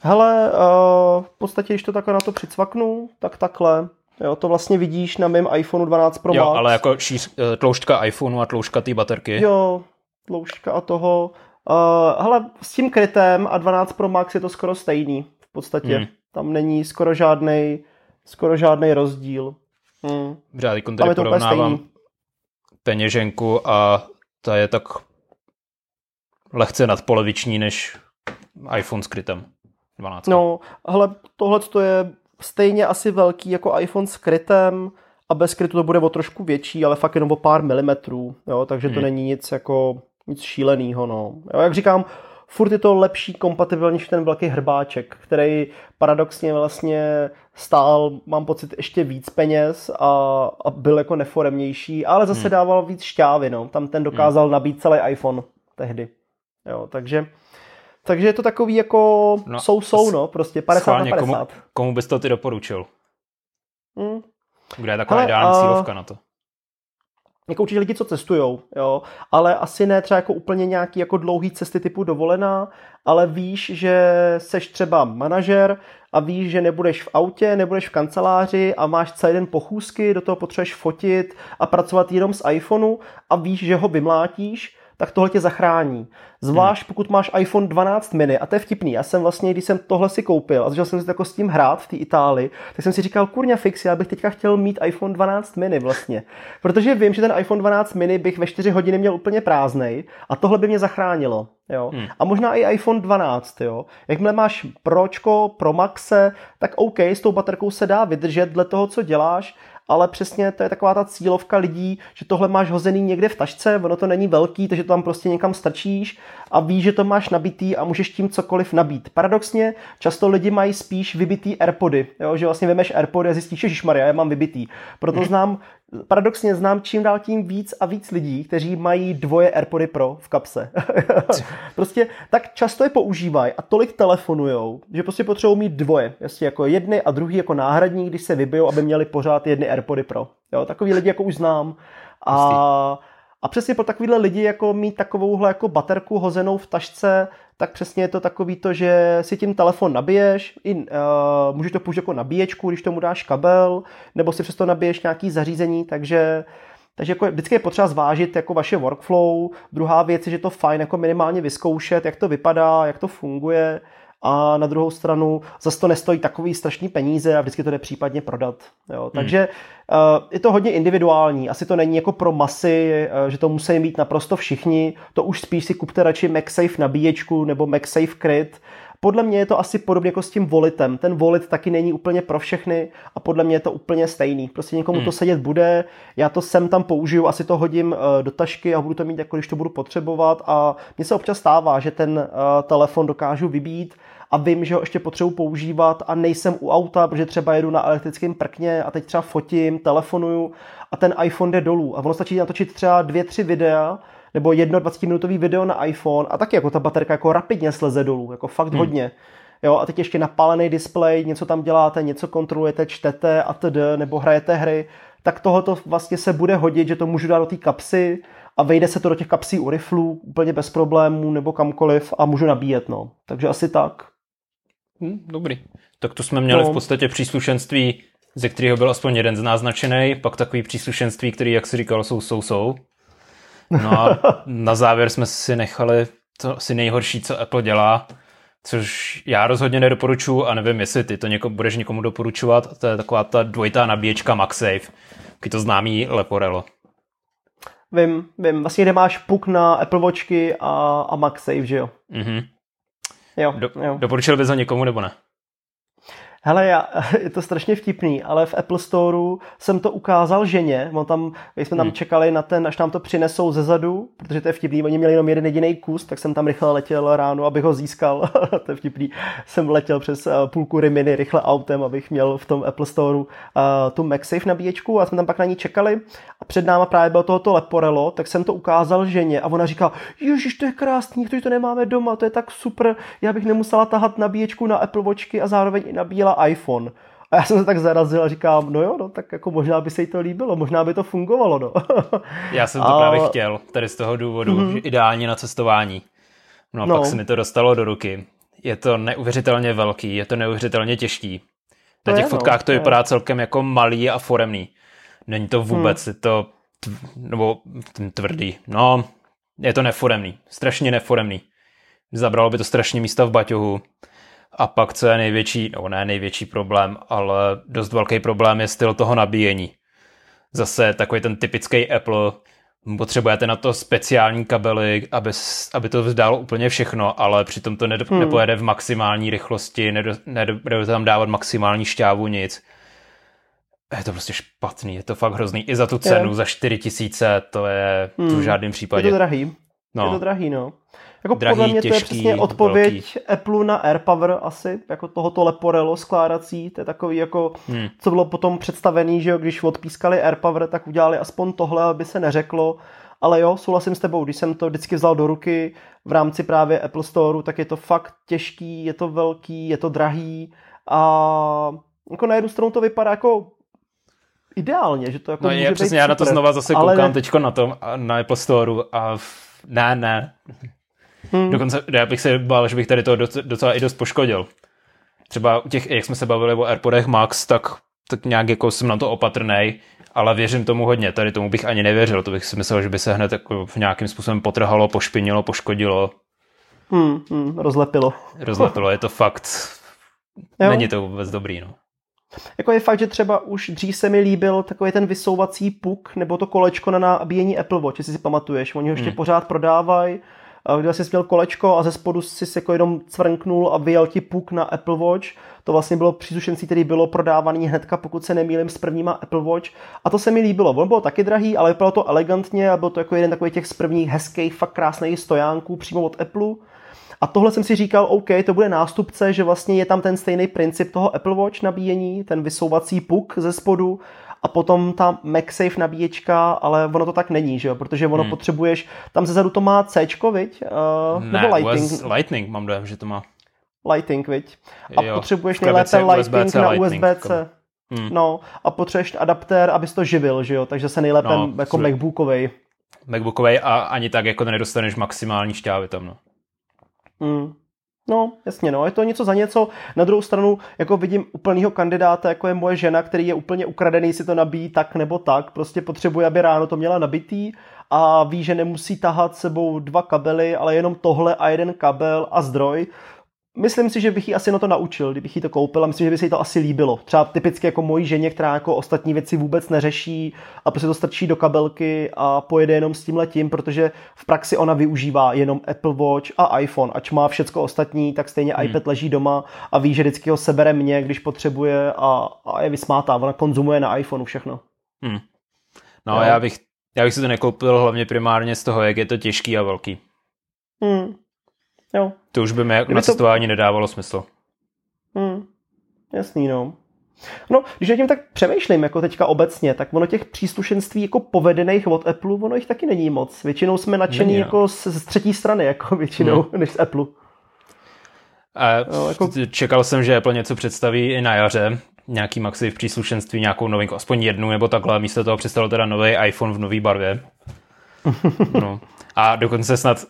[SPEAKER 1] Hele, uh, v podstatě, když to takhle na to přicvaknu, tak takhle. Jo, to vlastně vidíš na mém iPhone 12 Pro
[SPEAKER 2] jo, Max. ale jako šíř, eh, tloušťka iPhoneu a tloušťka té baterky.
[SPEAKER 1] Jo, tloušťka a toho. Uh, hele, s tím krytem a 12 Pro Max je to skoro stejný v podstatě. Hmm. Tam není skoro žádný skoro žádný rozdíl.
[SPEAKER 2] Hmm. Já teď tady porovnávám peněženku a ta je tak lehce nadpoloviční než iPhone s krytem 12.
[SPEAKER 1] No, hele, tohle je stejně asi velký jako iPhone s krytem a bez krytu to bude o trošku větší, ale fakt jenom o pár milimetrů, jo, takže to hmm. není nic jako nic šíleného, no. Jo, jak říkám, furt je to lepší kompatibilní než ten velký hrbáček, který paradoxně vlastně stál, mám pocit, ještě víc peněz a, a byl jako neforemnější, ale zase hmm. dával víc šťávy, no. Tam ten dokázal hmm. nabít celý iPhone tehdy. Jo, takže takže je to takový jako no, sou sou, no, prostě 50 na 50.
[SPEAKER 2] Komu, komu bys to ty doporučil? Hmm. Kde je taková Hele, ideální cílovka na to?
[SPEAKER 1] Jako určitě lidi, co cestujou, jo, ale asi ne třeba jako úplně nějaký jako dlouhý cesty typu dovolená, ale víš, že seš třeba manažer a víš, že nebudeš v autě, nebudeš v kanceláři a máš celý den pochůzky, do toho potřebuješ fotit a pracovat jenom z iPhoneu a víš, že ho vymlátíš, tak tohle tě zachrání. Zvlášť pokud máš iPhone 12 mini, a to je vtipný, já jsem vlastně, když jsem tohle si koupil a začal jsem si jako s tím hrát v té Itálii, tak jsem si říkal, kurňa fix, já bych teďka chtěl mít iPhone 12 mini vlastně. Protože vím, že ten iPhone 12 mini bych ve 4 hodiny měl úplně prázdnej a tohle by mě zachránilo. Jo? Hmm. A možná i iPhone 12, jo. Jakmile máš Pročko, Pro Maxe, tak OK, s tou baterkou se dá vydržet dle toho, co děláš, ale přesně to je taková ta cílovka lidí, že tohle máš hozený někde v tašce, ono to není velký, takže to tam prostě někam strčíš a víš, že to máš nabitý a můžeš tím cokoliv nabít. Paradoxně, často lidi mají spíš vybitý AirPody, jo? že vlastně vemeš AirPody a zjistíš, že Maria, já mám vybitý. Proto mm. znám paradoxně znám čím dál tím víc a víc lidí, kteří mají dvoje AirPody Pro v kapse. prostě tak často je používají a tolik telefonujou, že prostě potřebují mít dvoje. Jasně jako jedny a druhý jako náhradní, když se vybijou, aby měli pořád jedny AirPody Pro. Jo, takový lidi jako už znám. A, a přesně pro takovýhle lidi jako mít takovouhle jako baterku hozenou v tašce, tak přesně je to takový to, že si tím telefon nabiješ, i, uh, můžeš to použít jako nabíječku, když tomu dáš kabel, nebo si přesto nabiješ nějaký zařízení, takže takže jako vždycky je potřeba zvážit jako vaše workflow. Druhá věc je, že to fajn jako minimálně vyzkoušet, jak to vypadá, jak to funguje a na druhou stranu zase to nestojí takový strašný peníze a vždycky to jde případně prodat. Jo. Hmm. Takže uh, je to hodně individuální, asi to není jako pro masy, uh, že to musí mít naprosto všichni, to už spíš si kupte radši MagSafe nabíječku nebo MagSafe Crit, podle mě je to asi podobně jako s tím volitem. Ten volit taky není úplně pro všechny a podle mě je to úplně stejný. Prostě někomu hmm. to sedět bude, já to sem tam použiju, asi to hodím uh, do tašky a budu to mít jako když to budu potřebovat a mně se občas stává, že ten telefon dokážu vybít a vím, že ho ještě potřebuji používat a nejsem u auta, protože třeba jedu na elektrickém prkně a teď třeba fotím, telefonuju a ten iPhone jde dolů. A ono stačí natočit třeba dvě, tři videa, nebo jedno 20-minutový video na iPhone a taky jako ta baterka jako rapidně sleze dolů, jako fakt hmm. hodně. Jo, a teď ještě napálený displej, něco tam děláte, něco kontrolujete, čtete a td, nebo hrajete hry, tak tohoto vlastně se bude hodit, že to můžu dát do té kapsy a vejde se to do těch kapsí u riflů úplně bez problémů nebo kamkoliv a můžu nabíjet, no. Takže asi tak.
[SPEAKER 2] Hmm, dobrý. Tak to jsme měli no. v podstatě příslušenství, ze kterého byl aspoň jeden z náznačený, pak takový příslušenství, který, jak si říkal, jsou jsou jsou. No a na závěr jsme si nechali to asi nejhorší, co Apple dělá, což já rozhodně nedoporučuji a nevím, jestli ty to něko, budeš někomu doporučovat. To je taková ta dvojitá nabíječka MagSafe, taky to známý Leporello.
[SPEAKER 1] Vím, vím. Vlastně kde máš puk na Apple Watchky a, a MagSafe, že jo?
[SPEAKER 2] Mhm.
[SPEAKER 1] Jo,
[SPEAKER 2] Do,
[SPEAKER 1] jo.
[SPEAKER 2] Doporučil bys ho někomu nebo ne?
[SPEAKER 1] Hele, já, je to strašně vtipný, ale v Apple Storeu jsem to ukázal ženě, on tam, když jsme tam hmm. čekali na ten, až nám to přinesou ze zadu, protože to je vtipný, oni měli jenom jeden jediný kus, tak jsem tam rychle letěl ráno, abych ho získal, to je vtipný, jsem letěl přes eh, půlku Riminy rychle autem, abych měl v tom Apple Storeu uh, tu MagSafe nabíječku a jsme tam pak na ní čekali. A před náma právě bylo tohoto Leporello, tak jsem to ukázal ženě a ona říká, ježiš, to je krásný, to, to nemáme doma, to je tak super, já bych nemusela tahat nabíječku na Apple Watchky a zároveň i nabíjela iPhone. A já jsem se tak zarazil a říkám, no jo, no, tak jako možná by se jí to líbilo, možná by to fungovalo, no.
[SPEAKER 2] já jsem to a... právě chtěl, tady z toho důvodu, mm-hmm. že ideální na cestování. No a no. pak se mi to dostalo do ruky. Je to neuvěřitelně velký, je to neuvěřitelně těžký. To na těch je, no, fotkách no, to vypadá je. celkem jako malý a foremný. Není to vůbec, hmm. je to, tv, nebo tvrdý, no, je to neforemný, strašně neforemný. Zabralo by to strašně místa v baťohu a pak, co je největší, no ne největší problém, ale dost velký problém je styl toho nabíjení. Zase takový ten typický Apple, potřebujete na to speciální kabely, aby, aby to vzdalo úplně všechno, ale přitom to nedo, hmm. nepojede v maximální rychlosti, nedo, tam dávat maximální šťávu, nic. Je to prostě špatný, je to fakt hrozný. I za tu cenu, je. za 4 tisíce, to je hmm. v žádném případě.
[SPEAKER 1] Je to drahý. No. Je to drahý, no. Jako Drahý, podle mě těžký, to je přesně odpověď velký. Apple na AirPower asi, jako tohoto Leporello skládací, to je takový jako, hmm. co bylo potom představený, že jo, když odpískali AirPower, tak udělali aspoň tohle, aby se neřeklo, ale jo, souhlasím s tebou, když jsem to vždycky vzal do ruky v rámci právě Apple Store, tak je to fakt těžký, je to velký, je to drahý a jako na jednu stranu to vypadá jako ideálně, že to jako
[SPEAKER 2] no,
[SPEAKER 1] může
[SPEAKER 2] je,
[SPEAKER 1] být
[SPEAKER 2] přesně, já na to
[SPEAKER 1] super,
[SPEAKER 2] znova zase
[SPEAKER 1] ale
[SPEAKER 2] koukám
[SPEAKER 1] ne-
[SPEAKER 2] teďko na tom, na Apple Store a v, ne, ne.
[SPEAKER 1] Hmm.
[SPEAKER 2] Dokonce já bych se bál, že bych tady to doc- docela i dost poškodil. Třeba u těch, jak jsme se bavili o AirPodech Max, tak, tak nějak jako jsem na to opatrný, ale věřím tomu hodně. Tady tomu bych ani nevěřil. To bych si myslel, že by se hned jako v nějakým způsobem potrhalo, pošpinilo, poškodilo,
[SPEAKER 1] Hmm, hmm, rozlepilo.
[SPEAKER 2] rozlepilo. Je to fakt,
[SPEAKER 1] Jo.
[SPEAKER 2] není to vůbec dobrý. No.
[SPEAKER 1] Jako je fakt, že třeba už dřív se mi líbil takový ten vysouvací puk nebo to kolečko na nabíjení Apple Watch, jestli si pamatuješ. Oni ho ještě
[SPEAKER 2] Hmm.
[SPEAKER 1] pořád prodávají. Když jsi měl kolečko a ze spodu si jako jenom cvrnknul a vyjel ti puk na Apple Watch, to vlastně bylo příslušenství, který bylo prodávaný hnedka, pokud se nemýlím, s prvníma Apple Watch. A to se mi líbilo. On byl taky drahý, ale vypadalo to elegantně a byl to jako jeden takový těch z prvních hezkých, fakt krásných stojánků přímo od Apple. A tohle jsem si říkal, OK, to bude nástupce, že vlastně je tam ten stejný princip toho Apple Watch nabíjení, ten vysouvací puk ze spodu a potom ta MagSafe nabíječka, ale ono to tak není, že jo, protože ono hmm. potřebuješ, tam ze zadu to má C, viď? Uh, nebo
[SPEAKER 2] ne,
[SPEAKER 1] Lighting,
[SPEAKER 2] US Lightning mám dojem, že to má.
[SPEAKER 1] Lighting, viď? A
[SPEAKER 2] Jo,
[SPEAKER 1] potřebuješ nejlépe
[SPEAKER 2] USB-C
[SPEAKER 1] Lighting na
[SPEAKER 2] Lightning,
[SPEAKER 1] USB-C.
[SPEAKER 2] Hmm.
[SPEAKER 1] No, a potřebuješ adaptér, abys to živil, že jo, takže se nejlépe
[SPEAKER 2] No,
[SPEAKER 1] jako
[SPEAKER 2] což-
[SPEAKER 1] MacBookovej.
[SPEAKER 2] MacBookovej a ani tak jako nedostaneš maximální šťávy tam. No.
[SPEAKER 1] Hmm. No, jasně, no, je to něco za něco. Na druhou stranu, jako vidím úplného kandidáta, jako je moje žena, který je úplně ukradený, si to nabíjí tak nebo tak. Prostě potřebuje, aby ráno to měla nabitý a ví, že nemusí tahat sebou dva kabely, ale jenom tohle a jeden kabel a zdroj. Myslím si, že bych ji asi na to naučil, kdybych jí to koupil a myslím, že by se jí to asi líbilo. Třeba typicky jako mojí ženě, která jako ostatní věci vůbec neřeší a prostě to strčí do kabelky a pojede jenom s tím letím, protože v praxi ona využívá jenom Apple Watch a iPhone. Ač má všecko ostatní, tak stejně hmm. iPad leží doma a ví, že vždycky ho sebere mě, když potřebuje a, a je vysmátá. Ona konzumuje na iPhoneu všechno.
[SPEAKER 2] Hmm. No,
[SPEAKER 1] Jo.
[SPEAKER 2] já bych, já bych si to nekoupil hlavně primárně z toho, jak je to těžký a velký.
[SPEAKER 1] Hmm. Jo.
[SPEAKER 2] To už by mi jako
[SPEAKER 1] Kdyby
[SPEAKER 2] na
[SPEAKER 1] to-
[SPEAKER 2] cestování nedávalo smysl.
[SPEAKER 1] Hmm. Jasný, no. No, když nad tím tak přemýšlím, jako teďka obecně, tak ono těch příslušenství jako povedených od Apple, ono jich taky není moc. Většinou jsme nadšení
[SPEAKER 2] Není, no.
[SPEAKER 1] jako z, z třetí strany, jako většinou, než z Apple.
[SPEAKER 2] A
[SPEAKER 1] Jo, jako-
[SPEAKER 2] čekal jsem, že Apple něco představí i na jaře, nějaký maxi v příslušenství, nějakou novinku, aspoň jednu nebo takhle, místo toho představil teda nový iPhone v nové barvě. No. A dokonce snad,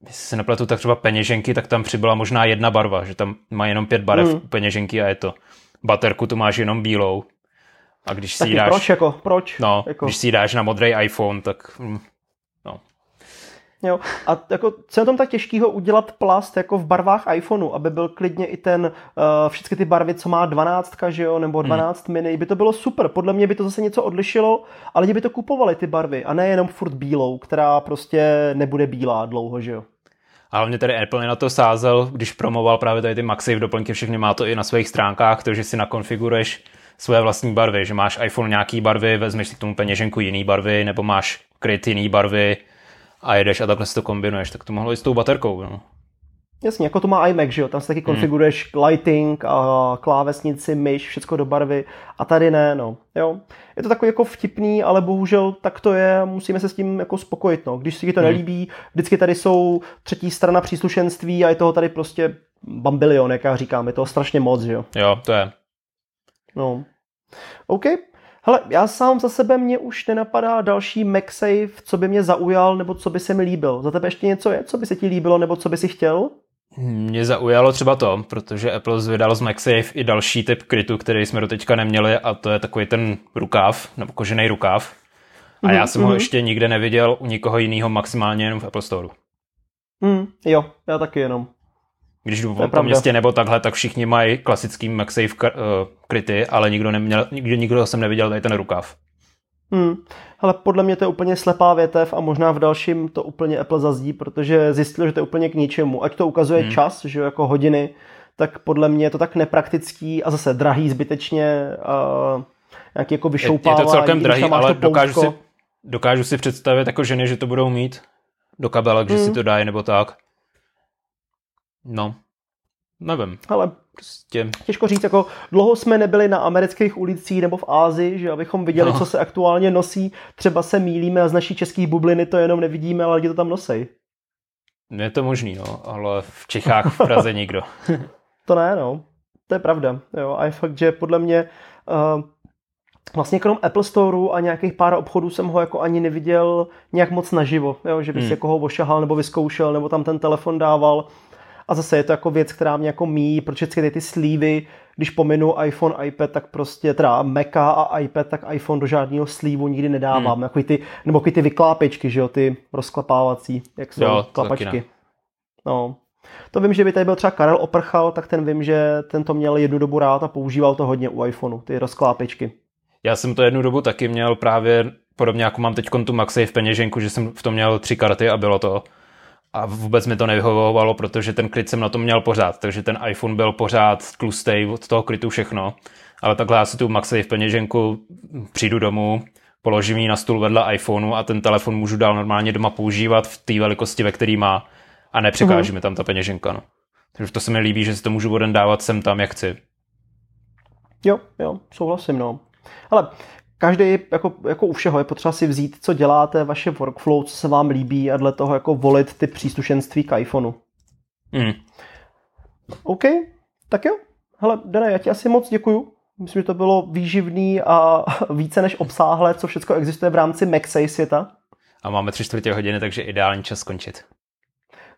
[SPEAKER 2] jestli se nepletu, tak třeba peněženky, tak tam přibyla možná jedna barva, že tam má jenom pět barev u peněženky a je to. Baterku tu máš jenom bílou. A když si dáš...
[SPEAKER 1] proč, jako, proč?
[SPEAKER 2] No,
[SPEAKER 1] jako.
[SPEAKER 2] když si dáš na modrý iPhone, tak hm.
[SPEAKER 1] Jo. A jako, co je na tom tak těžkého udělat plast jako v barvách iPhoneu, aby byl klidně i ten, uh, všechny ty barvy, co má 12, že jo, nebo 12 hmm. mini, by to bylo super. Podle mě by to zase něco odlišilo a lidi by to kupovali ty barvy a ne jenom furt bílou, která prostě nebude bílá dlouho, že jo.
[SPEAKER 2] A hlavně tady Apple na to sázel, když promoval právě tady ty MagSafe doplňky, všechny má to i na svých stránkách, takže si nakonfiguruješ své vlastní barvy, že máš iPhone nějaký barvy, vezmeš si k tomu peněženku jiný barvy, nebo máš kryt jiný barvy a jedeš a takhle si to kombinuješ, tak to mohlo i s tou baterkou. No.
[SPEAKER 1] Jasně, jako to má iMac, že jo, tam si taky konfiguruješ lighting a klávesnici, myš, všecko do barvy a tady ne, no, jo. Je to takový jako vtipný, ale bohužel tak to je, musíme se s tím jako spokojit, no. Když si ti to
[SPEAKER 2] Hmm.
[SPEAKER 1] nelíbí, vždycky tady jsou třetí strana příslušenství a je toho tady prostě bambilion, jak já říkám, je toho strašně moc, že jo.
[SPEAKER 2] Jo, to je.
[SPEAKER 1] No. OK. Hele, já sám za sebe mě už nenapadá další MagSafe, co by mě zaujal, nebo co by se mi líbil. Za tebe ještě něco je, co by se ti líbilo, nebo co by si chtěl?
[SPEAKER 2] Mě zaujalo třeba to, protože Apple vydal z MagSafe i další typ krytu, který jsme doteďka neměli a to je takový ten rukáv, nebo kožený rukáv. A já jsem ho
[SPEAKER 1] mhm.
[SPEAKER 2] ještě nikde neviděl u nikoho jiného, maximálně jenom v Apple Store.
[SPEAKER 1] Hmm, jo, já taky jenom.
[SPEAKER 2] Když jdu
[SPEAKER 1] je
[SPEAKER 2] po městě nebo takhle, tak všichni mají klasický MagSafe uh, kryty, ale nikdo, neměl, nikdo, nikdo jsem neviděl tady ten rukáv.
[SPEAKER 1] Hmm. Ale podle mě to je úplně slepá větev a možná v dalším to úplně Apple zazdí, protože zjistil, že to je úplně k ničemu. Ať to ukazuje
[SPEAKER 2] Hmm.
[SPEAKER 1] čas, že jako hodiny, tak podle mě je to tak nepraktický a zase drahý zbytečně a nějaký jako
[SPEAKER 2] Je, je
[SPEAKER 1] vyšoupávání.
[SPEAKER 2] to celkem drahý, ale dokážu si, dokážu si představit jako ženy, že to budou mít do kabelek, že si
[SPEAKER 1] Hmm.
[SPEAKER 2] to dají nebo tak. No, nevím.
[SPEAKER 1] Ale
[SPEAKER 2] Prostě,
[SPEAKER 1] těžko říct, jako dlouho jsme nebyli na amerických ulicích nebo v Ázii, že abychom viděli,
[SPEAKER 2] No.
[SPEAKER 1] co se aktuálně nosí. Třeba se mílíme a z naší české bubliny to jenom nevidíme, ale lidi to tam nosí.
[SPEAKER 2] je to možný, no, ale v Čechách, v Praze nikdo.
[SPEAKER 1] To ne, no. To je pravda. Jo. A je fakt, že podle mě uh, vlastně krom Apple Storeu a nějakých pár obchodů jsem ho jako ani neviděl nějak moc naživo, jo? že bys hmm. jako ho ošahal nebo vyzkoušel, nebo tam ten telefon dával. A zase je to jako věc, která mě jako míjí, protože ty, ty slívy, když pominu iPhone, iPad, tak prostě teda Maca a iPad, tak iPhone do žádného slívu nikdy nedávám. Hmm. Jako ty, nebo ty vyklápečky, že jo, ty rozklapávací, jak jsou jo, klapačky. No. To vím, že by tady byl třeba Karel Oprchal, tak ten vím, že ten to měl jednu dobu rád a používal to hodně u iPhoneu, ty rozklápečky.
[SPEAKER 2] Já jsem to jednu dobu taky měl právě podobně jako mám teď tu MagSafe peněženku, že jsem v tom měl tři karty a bylo to. A vůbec mi to nevyhovovalo, protože ten kryt jsem na tom měl pořád, takže ten iPhone byl pořád tlustý od toho krytu všechno. Ale takhle já si tu MagSafe peněženku přijdu domů, položím ji na stůl vedle iPhoneu a ten telefon můžu dál normálně doma používat v té velikosti, ve který má a nepřekáží mm-hmm. mi tam ta peněženka. No. Takže to se mi líbí, že si to můžu voden dávat sem tam, jak chci.
[SPEAKER 1] Jo, jo, souhlasím, no. Ale každý, jako, jako u všeho, je potřeba si vzít, co děláte, vaše workflow, co se vám líbí a dle toho jako volit ty příslušenství k iPhoneu. Mm. OK, tak jo. Hele, Dane, já ti asi moc děkuju. Myslím, že to bylo výživný a více než obsáhlé, co všechno existuje v rámci MagSafe světa.
[SPEAKER 2] A máme tři čtvrtě hodiny, takže ideální čas skončit.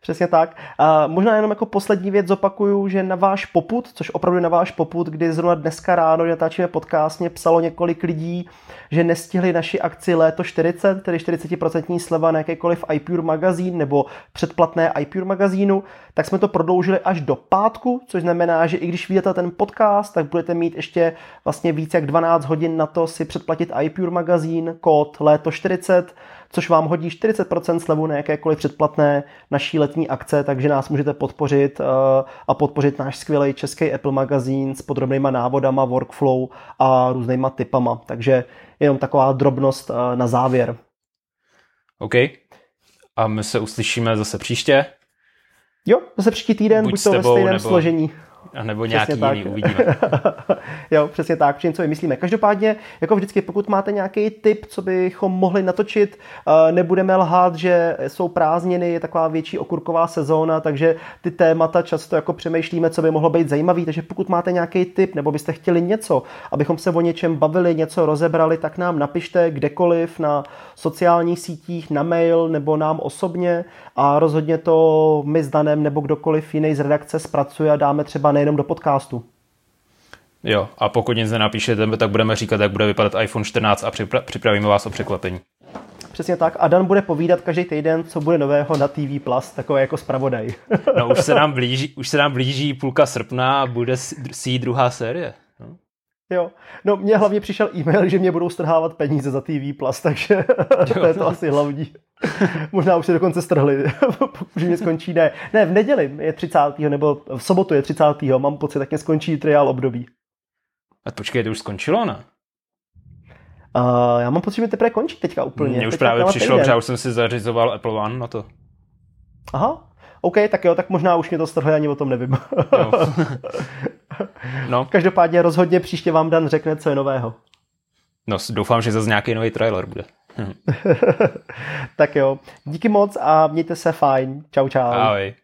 [SPEAKER 1] Přesně tak. A možná jenom jako poslední věc zopakuju, že na váš poput, což opravdu na váš poput, kdy zrovna dneska ráno, natáčíme podcast, mě psalo několik lidí, že nestihli naši akci Léto 40, tedy 40% sleva na jakýkoliv iPure magazín nebo předplatné iPure magazínu, tak jsme to prodloužili až do pátku, což znamená, že i když vidíte ten podcast, tak budete mít ještě vlastně více jak 12 hodin na to si předplatit iPure magazín, kód Léto 40, což vám hodí 40% slevu na jakékoliv předplatné naší letní akce, takže nás můžete podpořit eh, a podpořit náš skvělý český Apple magazín s podrobnýma návodama, workflow a různýma typama. Takže jenom taková drobnost eh, na závěr.
[SPEAKER 2] OK. A my se uslyšíme zase příště.
[SPEAKER 1] Jo, zase příští týden, buď, buď to ve stejném nebo... složení.
[SPEAKER 2] A nebo nějaký tak. jiný, uvidíme.
[SPEAKER 1] jo, přesně tak, přesně co vymyslíme. Každopádně, jako vždycky, pokud máte nějaký tip, co bychom mohli natočit, eh, nebudeme lhát, že jsou prázdniny, je taková větší okurková sezóna, takže ty témata často jako přemýšlíme, co by mohlo být zajímavý, takže pokud máte nějaký tip, nebo byste chtěli něco, abychom se o něčem bavili, něco rozebrali, tak nám napište kdekoliv na sociálních sítích, na mail nebo nám osobně a rozhodně to my s Danem nebo kdokoliv jiný z redakce zpracuje a dáme třeba nejenom do podcastu.
[SPEAKER 2] Jo, a pokud nic nenapíšete, tak budeme říkat, jak bude vypadat iPhone 14 a připravíme vás o překvapení.
[SPEAKER 1] Přesně tak. A Dan bude povídat každý týden, co bude nového na TV Plus, takové jako zpravodaj.
[SPEAKER 2] no už se nám blíží, už se nám blíží půlka srpna a bude si druhá série.
[SPEAKER 1] Jo, no mně hlavně přišel e-mail, že mě budou strhávat peníze za TV Plus, takže to je to asi hlavní. Možná už se dokonce strhli, že mě skončí, ne, ne, v neděli je 30. nebo v sobotu je 30. mám pocit, tak mě skončí triál období.
[SPEAKER 2] A počkej, to už skončilo, ne?
[SPEAKER 1] Uh, já mám pocit, že mi teprve končí teďka úplně.
[SPEAKER 2] Mně už teďka právě přišlo, že já už jsem si zařizoval Apple One na to.
[SPEAKER 1] Aha, OK, tak jo, tak možná už mě to strhli, ani o tom nevím. No. Každopádně rozhodně příště vám Dan řekne, co je nového.
[SPEAKER 2] No, doufám, že zase nějaký nový trailer bude. Hm.
[SPEAKER 1] Tak jo. Díky moc a mějte se fajn. Čau, čau.
[SPEAKER 2] Ahoj.